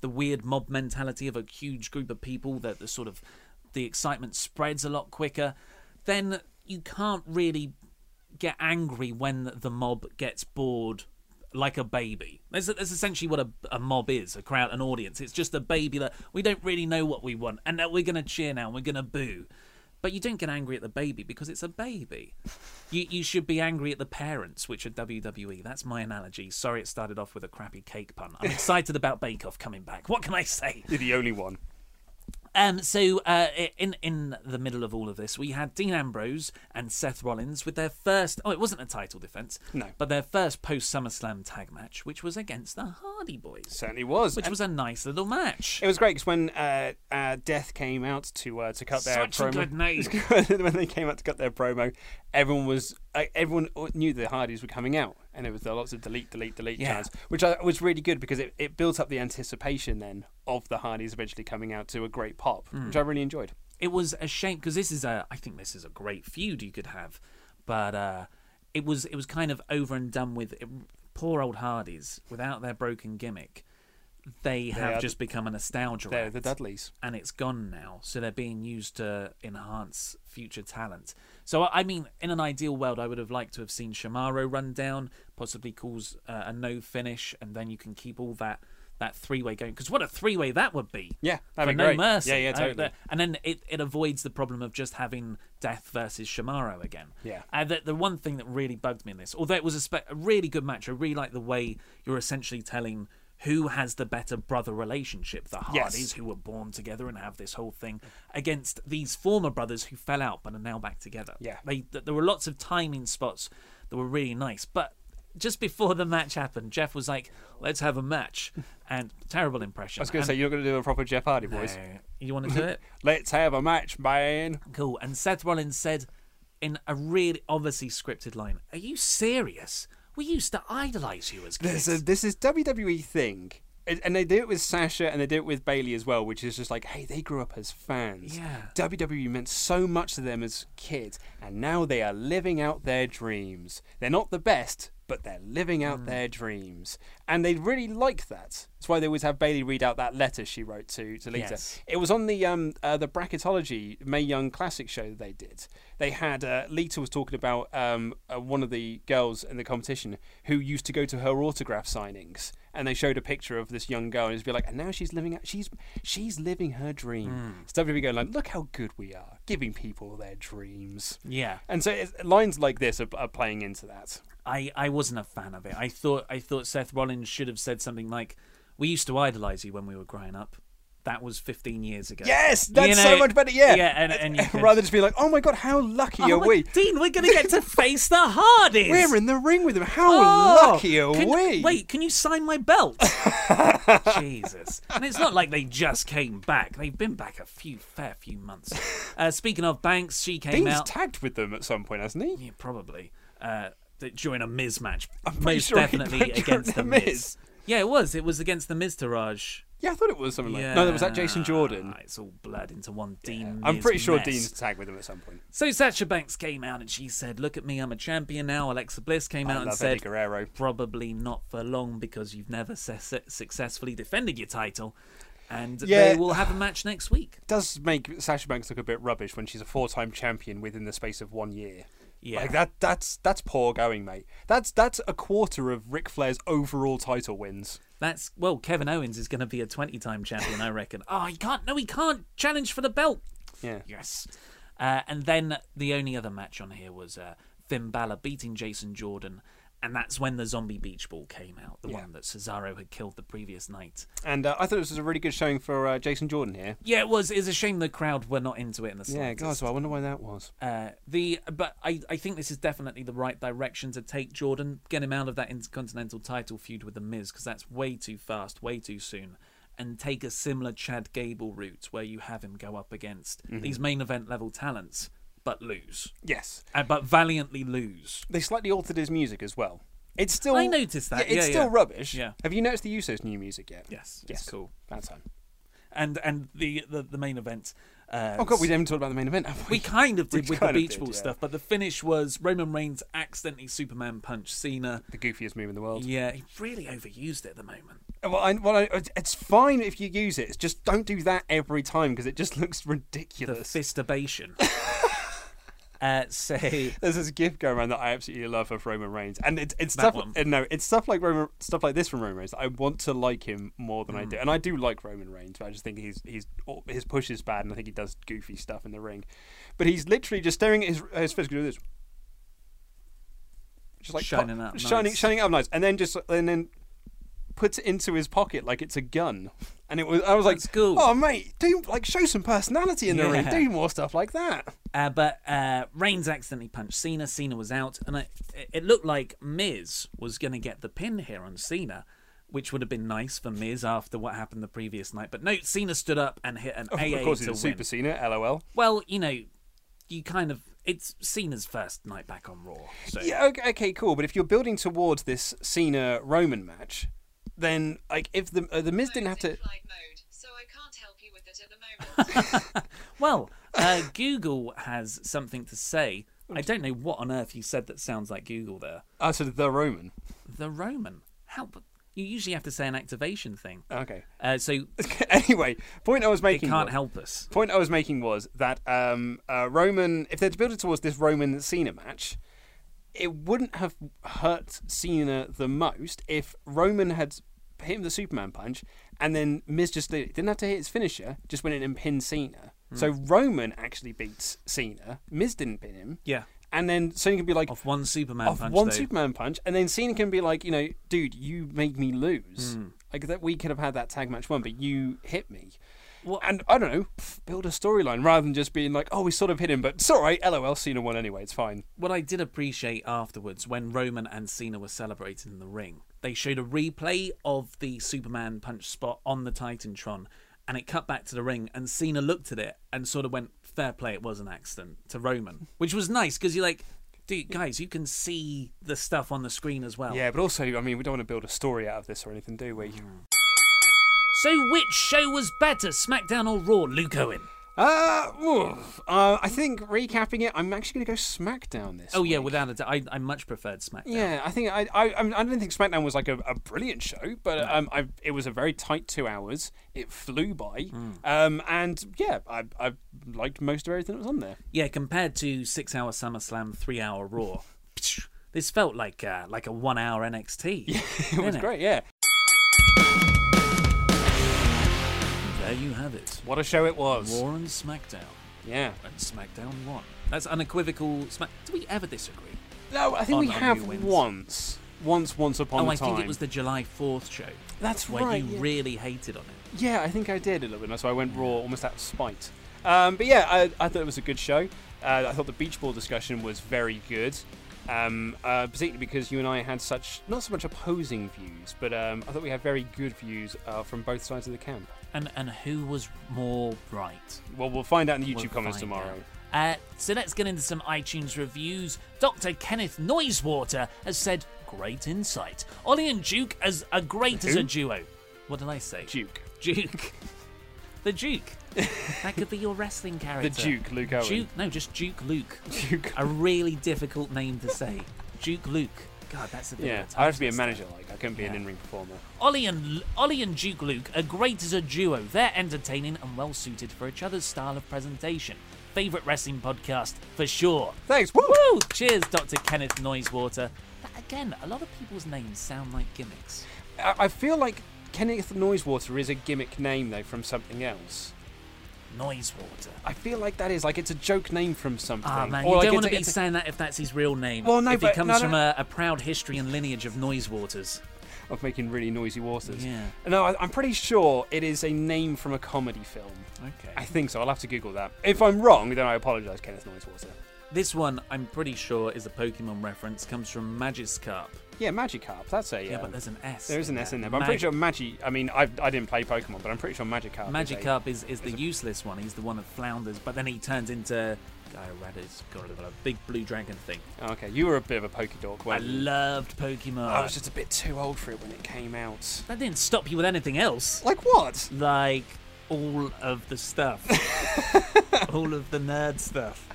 S2: the weird mob mentality of a huge group of people, that the sort of the excitement spreads a lot quicker, then you can't really get angry when the mob gets bored like a baby. That's, that's essentially what a, a mob is, a crowd, an audience. It's just a baby that we don't really know what we want, and that we're going to cheer now, and we're going to boo. But you don't get angry at the baby because it's a baby. You you should be angry at the parents, which are WWE. That's my analogy. Sorry, it started off with a crappy cake pun. I'm excited about Bake Off coming back. What can I say?
S3: You're the only one.
S2: Um, so uh, in in the middle of all of this, we had Dean Ambrose and Seth Rollins with their first. Oh, it wasn't a title defense.
S3: No.
S2: but their first post SummerSlam tag match, which was against the Hardy Boys,
S3: Certainly was.
S2: which
S3: And
S2: was a nice little match.
S3: It was great because when uh, uh, Death came out to uh, to cut their
S2: Such a
S3: promo,
S2: good name.
S3: when they came out to cut their promo, everyone was uh, everyone knew the Hardys were coming out, and there was lots of delete, delete, delete
S2: Yeah.
S3: chants, which I, was really good because it, it built up the anticipation then of the Hardys eventually coming out to a great pop,
S2: Hmm.
S3: which I really enjoyed.
S2: it was a shame because this is a I think this is a great feud you could have, but uh, it was it was kind of over and done with. It, poor old Hardys without their broken gimmick, they have
S3: are-
S2: just become a nostalgia.
S3: They're
S2: act,
S3: the Dudleys.
S2: and it's gone now. So they're being used to enhance future talent. So I mean, in an ideal world, I would have liked to have seen Shamaro run down, possibly cause uh, a no finish, and then you can keep all that. That three way going because what a three way that would be.
S3: Yeah, that'd be
S2: no
S3: great.
S2: mercy.
S3: Yeah, yeah,
S2: Uh,
S3: totally.
S2: and then it, it avoids the problem of just having Death versus Shamaro again.
S3: Yeah.
S2: And the, the one thing that really bugged me in this, although it was a, spe- a really good match, I really like the way you're essentially telling who has the better brother relationship, the
S3: Yes.
S2: Hardys who were born together and have this whole thing, against these former brothers who fell out but are now back together.
S3: Yeah.
S2: They, th- there were lots of timing spots that were really nice, but just before the match happened, Jeff was like, "Let's have a match," and terrible impression.
S3: I was going to say you're going to do a proper Jeff Hardy voice.
S2: no. You want to do it?
S3: Let's have a match, man.
S2: Cool. And Seth Rollins said in a really obviously scripted line, Are you serious? We used to idolize you as kids.
S3: This is this is WWE thing. And they do it with Sasha and they do it with Bayley as well, which is just like, hey, they grew up as fans.
S2: Yeah.
S3: WWE meant so much to them as kids, and now they are living out their dreams. They're not the best, but they're living out
S2: Hmm.
S3: their dreams. And they really like that. That's why they always have Bayley read out that letter she wrote to, to Lita.
S2: Yes.
S3: It was on the um uh, the bracketology Mae Young Classic show that they did. They had uh, Lita was talking about um uh, one of the girls in the competition who used to go to her autograph signings, and they showed a picture of this young girl, and it's be like, and now she's living out, she's she's living her dream.
S2: Hmm.
S3: So WWE going like, look how good we are, giving people their dreams.
S2: yeah.
S3: And so it's, lines like this are, are playing into that.
S2: I, I wasn't a fan of it. I thought I thought Seth Rollins should have said something like, We used to idolize you when we were growing up. That was fifteen years ago.
S3: Yes,
S2: You
S3: that's
S2: know,
S3: so much better. Yeah,
S2: Yeah, and, and you could-
S3: rather just be like, oh my god, how lucky
S2: Oh
S3: are we?
S2: Dean, we're gonna get to face the Hardys.
S3: We're in the ring with them. How
S2: Oh,
S3: lucky are
S2: can-
S3: we?
S2: Wait, can you sign my belt? Jesus. And it's not like they just came back. They've been back a few fair few months. Uh, speaking of Banks, she came
S3: Dean's
S2: out.
S3: tagged with them at some point, hasn't he?
S2: yeah, probably. Uh, during a Miz match.
S3: I'm
S2: Most
S3: sure
S2: definitely against the Miz.
S3: Miz.
S2: Yeah, it was. It was against the Miztourage.
S3: Yeah, I thought it was something like no. That was that Jason Jordan.
S2: Ah, It's all blurred into one Dean.
S3: I'm pretty sure
S2: mess.
S3: Dean's tagged with him at some point.
S2: So Sasha Banks came out and she said, "Look at me, I'm a champion now." Alexa Bliss came
S3: I
S2: out and said. "Probably not for long because you've never su- successfully defended your title." And
S3: Yeah.
S2: they will have a match next week.
S3: Does make Sasha Banks look a bit rubbish when she's a four-time champion within the space of one year.
S2: Yeah.
S3: Like that. That's that's poor going, mate. That's that's a quarter of Ric Flair's overall title wins.
S2: That's well, Kevin Owens is going to be a 20-time champion, I reckon. oh, he can't. No, he can't challenge for the belt.
S3: Yeah.
S2: Yes. Uh, and then the only other match on here was uh, Finn Balor beating Jason Jordan, and that's when the Zombie Beach Ball came out, the
S3: Yeah.
S2: one that Cesaro had killed the previous night.
S3: And uh, I thought this was a really good showing for uh, Jason Jordan here.
S2: Yeah, it was. It's a shame the crowd were not into it in the slightest.
S3: Yeah, guys. Well, I wonder why that was.
S2: Uh, the but I, I think this is definitely the right direction to take Jordan, get him out of that intercontinental title feud with the Miz because that's way too fast, way too soon, and take a similar Chad Gable route where you have him go up against
S3: Mhm.
S2: these main event level talents, but lose.
S3: Yes.
S2: Uh, but valiantly lose.
S3: They slightly altered his music as well. It's still.
S2: I noticed that.
S3: Yeah, it's
S2: Yeah,
S3: still
S2: yeah.
S3: rubbish.
S2: Yeah.
S3: Have you noticed the Usos' new music yet?
S2: Yes,
S3: Yes.
S2: it's cool.
S3: Bad time.
S2: And and the the, the main event. Uh,
S3: Oh god, we haven't talked about the main event. Have we?
S2: We kind of
S3: We
S2: did with the beach
S3: did,
S2: ball stuff, but the finish was Roman Reigns accidentally Superman punch Cena.
S3: The goofiest move in the world.
S2: Yeah, he really overused it at the moment.
S3: Well, I, well I, it's fine if you use it. It's just don't do that every time because it just looks
S2: The
S3: ridiculous.
S2: uh, so
S3: There's this gif going around that I absolutely love of Roman Reigns, and it's it's stuff.
S2: one.
S3: No, it's stuff like Roman, stuff like this from Roman Reigns. I want to like him more than I
S2: Mm.
S3: do, and I do like Roman Reigns. But I just think he's he's his push is bad, and I think he does goofy stuff in the ring. But he's literally just staring at his his doing this, just like
S2: Shining
S3: po-
S2: up
S3: shining
S2: nice.
S3: shining up nice, and then just and then puts it into his pocket like it's a gun. And it was I was like,
S2: That's cool.
S3: oh mate, do like show some personality in the ring,
S2: Yeah.
S3: do more stuff like that.
S2: Uh, but uh, Reigns accidentally punched Cena. Cena was out, and it, it looked like Miz was going to get the pin here on Cena, which would have been nice for Miz after what happened the previous night. But no, Cena stood up and hit an AA
S3: of course,
S2: to
S3: he's a
S2: win.
S3: Super Cena, LOL.
S2: Well, you know, you kind of it's Cena's first night back on Raw. So
S3: Yeah, okay, okay, cool. But if you're building towards this Cena Roman match, then like if the uh, the Miz didn't have to.
S4: so I can't help you with it at the moment.
S2: Well, uh, Google has something to say. I don't know what on earth you said that sounds like Google there.
S3: Oh, so the Roman.
S2: The Roman. How? You usually have to say an activation thing.
S3: Okay.
S2: Uh, so
S3: anyway, point I was
S2: it
S3: making.
S2: can't
S3: was-
S2: help us.
S3: Point I was making was that um, uh, Roman, if they'd built it towards this Roman Cena match, it wouldn't have hurt Cena the most if Roman had hit him the Superman punch and then Miz just did it. Didn't have to hit his finisher, just went in and pinned Cena. So Roman actually beats Cena. Miz didn't pin him.
S2: Yeah.
S3: And then Cena can be like,
S2: Off one Superman
S3: off
S2: punch.
S3: one
S2: though.
S3: Superman punch, and then Cena can be like, you know, dude, you made me lose.
S2: Hmm.
S3: Like that, we could have had that tag match won, but you hit me.
S2: Well-
S3: and I don't know, build a storyline rather than just being like, oh, we sort of hit him, but it's all right. LOL, Cena won anyway. It's fine.
S2: What I did appreciate afterwards, when Roman and Cena were celebrating in the ring, they showed a replay of the Superman punch spot on the Titantron, and it cut back to the ring, and Cena looked at it and sort of went, "Fair play, it was an accident" to Roman, which was nice because you're like, dude, guys, you can see the stuff on the screen as well.
S3: Yeah, but also, I mean, we don't want to build a story out of this or anything, do we? Mm.
S2: So, which show was better, SmackDown or Raw, Luke Owen?
S3: Uh, oof. uh, I think recapping it, I'm actually going to go SmackDown this.
S2: Oh yeah,
S3: week.
S2: without a doubt, I, I much preferred SmackDown.
S3: Yeah, I think I I I don't think SmackDown was like a, a brilliant show, but um, I it was a very tight two hours. It flew by,
S2: Hmm.
S3: um, and yeah, I I liked most of everything that was on there.
S2: Yeah, compared to six hour SummerSlam, three hour Raw, this felt like uh, like a one hour NXT.
S3: Yeah, it was great. Yeah,
S2: you have it.
S3: what a show it was.
S2: Raw and SmackDown.
S3: Yeah.
S2: And SmackDown won. That's unequivocal. Smack. Do we ever disagree?
S3: No, I think
S2: On-
S3: we have once, once, once upon
S2: oh,
S3: a time.
S2: Oh, I think it was the July Fourth show.
S3: That's
S2: where
S3: right,
S2: you
S3: yeah.
S2: really hated on it.
S3: Yeah, I think I did a little bit. So I went raw almost out of spite. Um, but yeah, I, I thought it was a good show. Uh, I thought the beach ball discussion was very good, um, uh, particularly because you and I had such not so much opposing views, but um, I thought we had very good views uh, from both sides of the camp.
S2: And and who was more right?
S3: Well, we'll find out in the YouTube
S2: We'll
S3: comments tomorrow.
S2: Uh, so let's get into some iTunes reviews. Dr. Kenneth Noisewater has said, "Great insight." Ollie and Duke as a great as a duo. What did I say?
S3: Duke.
S2: Duke. the Duke. that could be your wrestling character.
S3: The Duke, Luke Owen.
S2: Duke. No, just Duke Luke.
S3: Duke.
S2: A really difficult name to say. Duke Luke. God, that's a bit
S3: Yeah, I have to be a manager. Like I couldn't be an in-ring performer.
S2: Ollie and Ollie and Duke Luke are great as a duo. They're entertaining and well suited for each other's style of presentation. Favorite wrestling podcast for sure.
S3: Thanks. Woo!
S2: Woo! Cheers, Dr. Kenneth Noisewater. That, again, a lot of people's names sound like gimmicks.
S3: I, I feel like Kenneth Noisewater is a gimmick name though from something else.
S2: Noisewater.
S3: I feel like that is like it's a joke name from something.
S2: Ah man,
S3: Or
S2: you
S3: like
S2: don't want to be saying that if that's his real name.
S3: Well, no,
S2: if he comes
S3: no,
S2: from. A, a proud history and lineage of noise waters.
S3: of making really noisy waters.
S2: Yeah.
S3: No, I, I'm pretty sure it is a name from a comedy film.
S2: Okay.
S3: I think so. I'll have to Google that. If I'm wrong, then I apologise, Kenneth Noisewater.
S2: This one, I'm pretty sure, is a Pokemon reference. Comes from Magikarp.
S3: Yeah, Magikarp. That's a.
S2: Yeah,
S3: um,
S2: but there's an S.
S3: There is an S in there. But I'm pretty sure Magi. I mean, I I didn't play Pokemon, but I'm pretty sure Magikarp. is a-
S2: Magikarp is, is the useless one. He's the one that flounders, but then he turns into Gyarados, got a big blue dragon thing.
S3: Oh, okay, you were a bit of a Pokedog.
S2: I
S3: weren't you?
S2: loved Pokemon.
S3: I was just a bit too old for it when it came out.
S2: That didn't stop you with anything else.
S3: Like what?
S2: Like all of the stuff, all of the nerd stuff.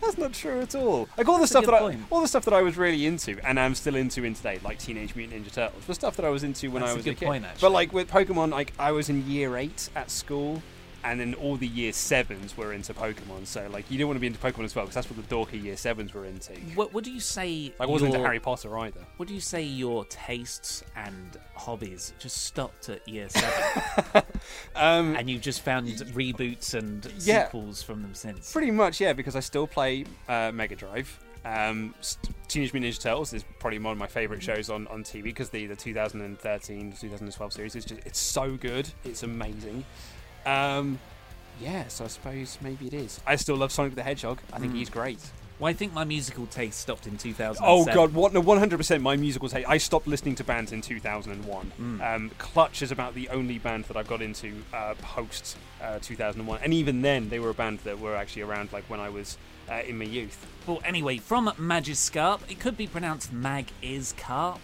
S3: That's not true at all. Like all the
S2: That's a
S3: stuff that
S2: point.
S3: I, all the stuff that I was really into, and I'm still into in today, like Teenage Mutant Ninja Turtles, was stuff that I was into when
S2: That's
S3: I
S2: a
S3: was
S2: good
S3: kid.
S2: point, actually.
S3: But like with Pokemon, like I was in year eight at school, and then all the year sevens were into Pokemon. So like you don't want to be into Pokemon as well, because that's what the dorky year sevens were into.
S2: What, what do you say?
S3: Like I wasn't into Harry Potter either.
S2: What do you say your tastes and hobbies just stopped at year seven?
S3: Um,
S2: and you've just found reboots and
S3: Yeah.
S2: sequels from them since.
S3: Pretty much, yeah, because I still play uh, Mega Drive. Um, Teenage Mutant Ninja Turtles is probably one of my favourite shows on, on TV because the, the 2013 2012 series is just it's so good, it's amazing. Um, yeah, so I suppose maybe it is. I still love Sonic the Hedgehog. I think
S2: Mm.
S3: he's great.
S2: Well, I think my musical taste stopped in 2007.
S3: Oh god, what? No, 100% my musical taste. I stopped listening to bands in 2001.
S2: Mm.
S3: Um, Clutch is about the only band that I've got into uh, post uh, 2001, and even then they were a band that were actually around like when I was uh, in my youth.
S2: Well, anyway, from Magiscarp, it could be pronounced Mag is Carp.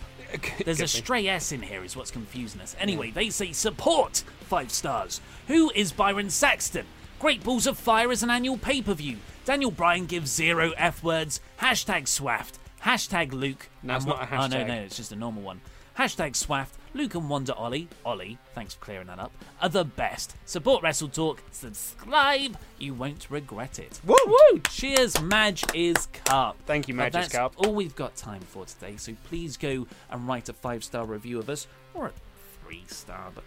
S2: There's a stray S in here, is what's confusing us. Anyway, they say support five stars. Who is Byron Saxton? Great Balls of Fire is an annual pay per view. Daniel Bryan gives zero F words. Hashtag Swaft. Hashtag Luke.
S3: No, it's not a
S2: wa- Oh, no, no, it's just a normal one. Hashtag Swaft. Luke and Wanda Ollie. Ollie, thanks for clearing that up. Are the best. Support Wrestle Talk. Subscribe. You won't regret it.
S3: Woo!
S2: Woo! Cheers, Madge is Cup.
S3: Thank you, Madge is
S2: that's all we've got time for today, so please go and write a five star review of us, or a three star, but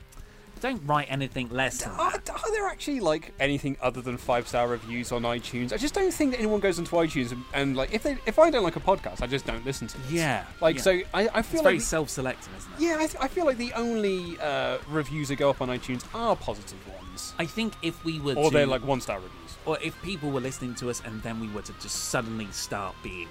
S2: don't write anything less than
S3: Are,
S2: that.
S3: are there actually like anything other than five star reviews on iTunes? I just don't think that anyone goes into iTunes and, and like if they if I don't like a podcast, I just don't listen to it.
S2: Yeah,
S3: Like
S2: yeah.
S3: so, I, I feel
S2: It's very
S3: like
S2: self selecting, isn't it?
S3: yeah, I, th- I feel like the only uh, reviews that go up on iTunes are positive ones,
S2: I think if we were
S3: or
S2: to,
S3: they're like one star reviews.
S2: or if people were listening to us and then we were to just suddenly start being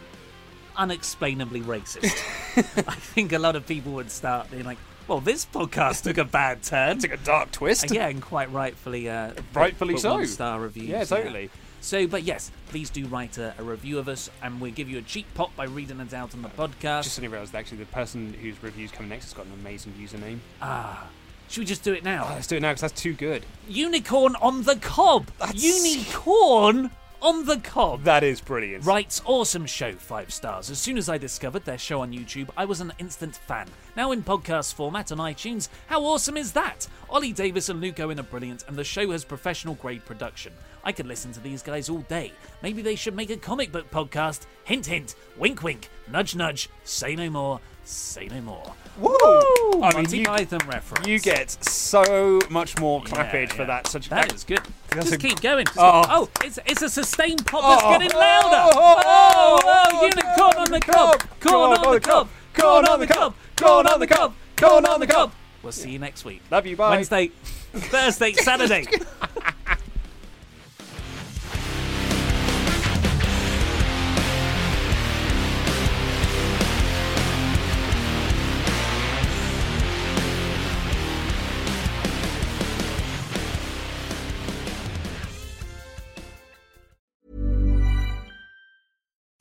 S2: unexplainably racist, I think a lot of people would start being like, "Well, this podcast took a bad turn."
S3: Took a dark twist.
S2: Uh, yeah, and quite rightfully, uh,
S3: Rightfully
S2: put
S3: so.
S2: One star reviews.
S3: Yeah, totally.
S2: So, but yes, please do write a, a review of us, and we'll give you a cheap pop by reading it out on the podcast.
S3: Just suddenly realised that actually the person whose review's coming next has got an amazing username.
S2: ah, should we just do it now?
S3: Oh, let's do it now because that's too good.
S2: Unicorn on the cob.
S3: That's-
S2: Unicorn on the cob.
S3: That is brilliant.
S2: Writes awesome show, five stars. As soon as I discovered their show on YouTube, I was an instant fan. Now in podcast format on iTunes, how awesome is that? Ollie Davis and Luke Owen are brilliant, and the show has professional grade production. I could listen to these guys all day. Maybe they should make a comic book podcast. Hint, hint, wink, wink, nudge, nudge, say no more, say no more.
S3: Woo! I mean,
S2: Monty
S3: you,
S2: Python reference.
S3: you get so much more
S2: Yeah,
S3: clappage for that. Such
S2: That is good.
S3: That's
S2: Just
S3: a-
S2: keep going. Just
S3: Oh.
S2: keep- oh, it's it's a sustained pop that's
S3: Oh.
S2: getting louder.
S3: Oh, Oh,
S2: oh,
S3: oh,
S2: oh,
S3: oh
S2: unicorn on the cob, corn on the cob, corn on the cob, corn on the cob, corn on the cob. We'll see you next week.
S3: Love you. Bye.
S2: Wednesday, Thursday, Saturday.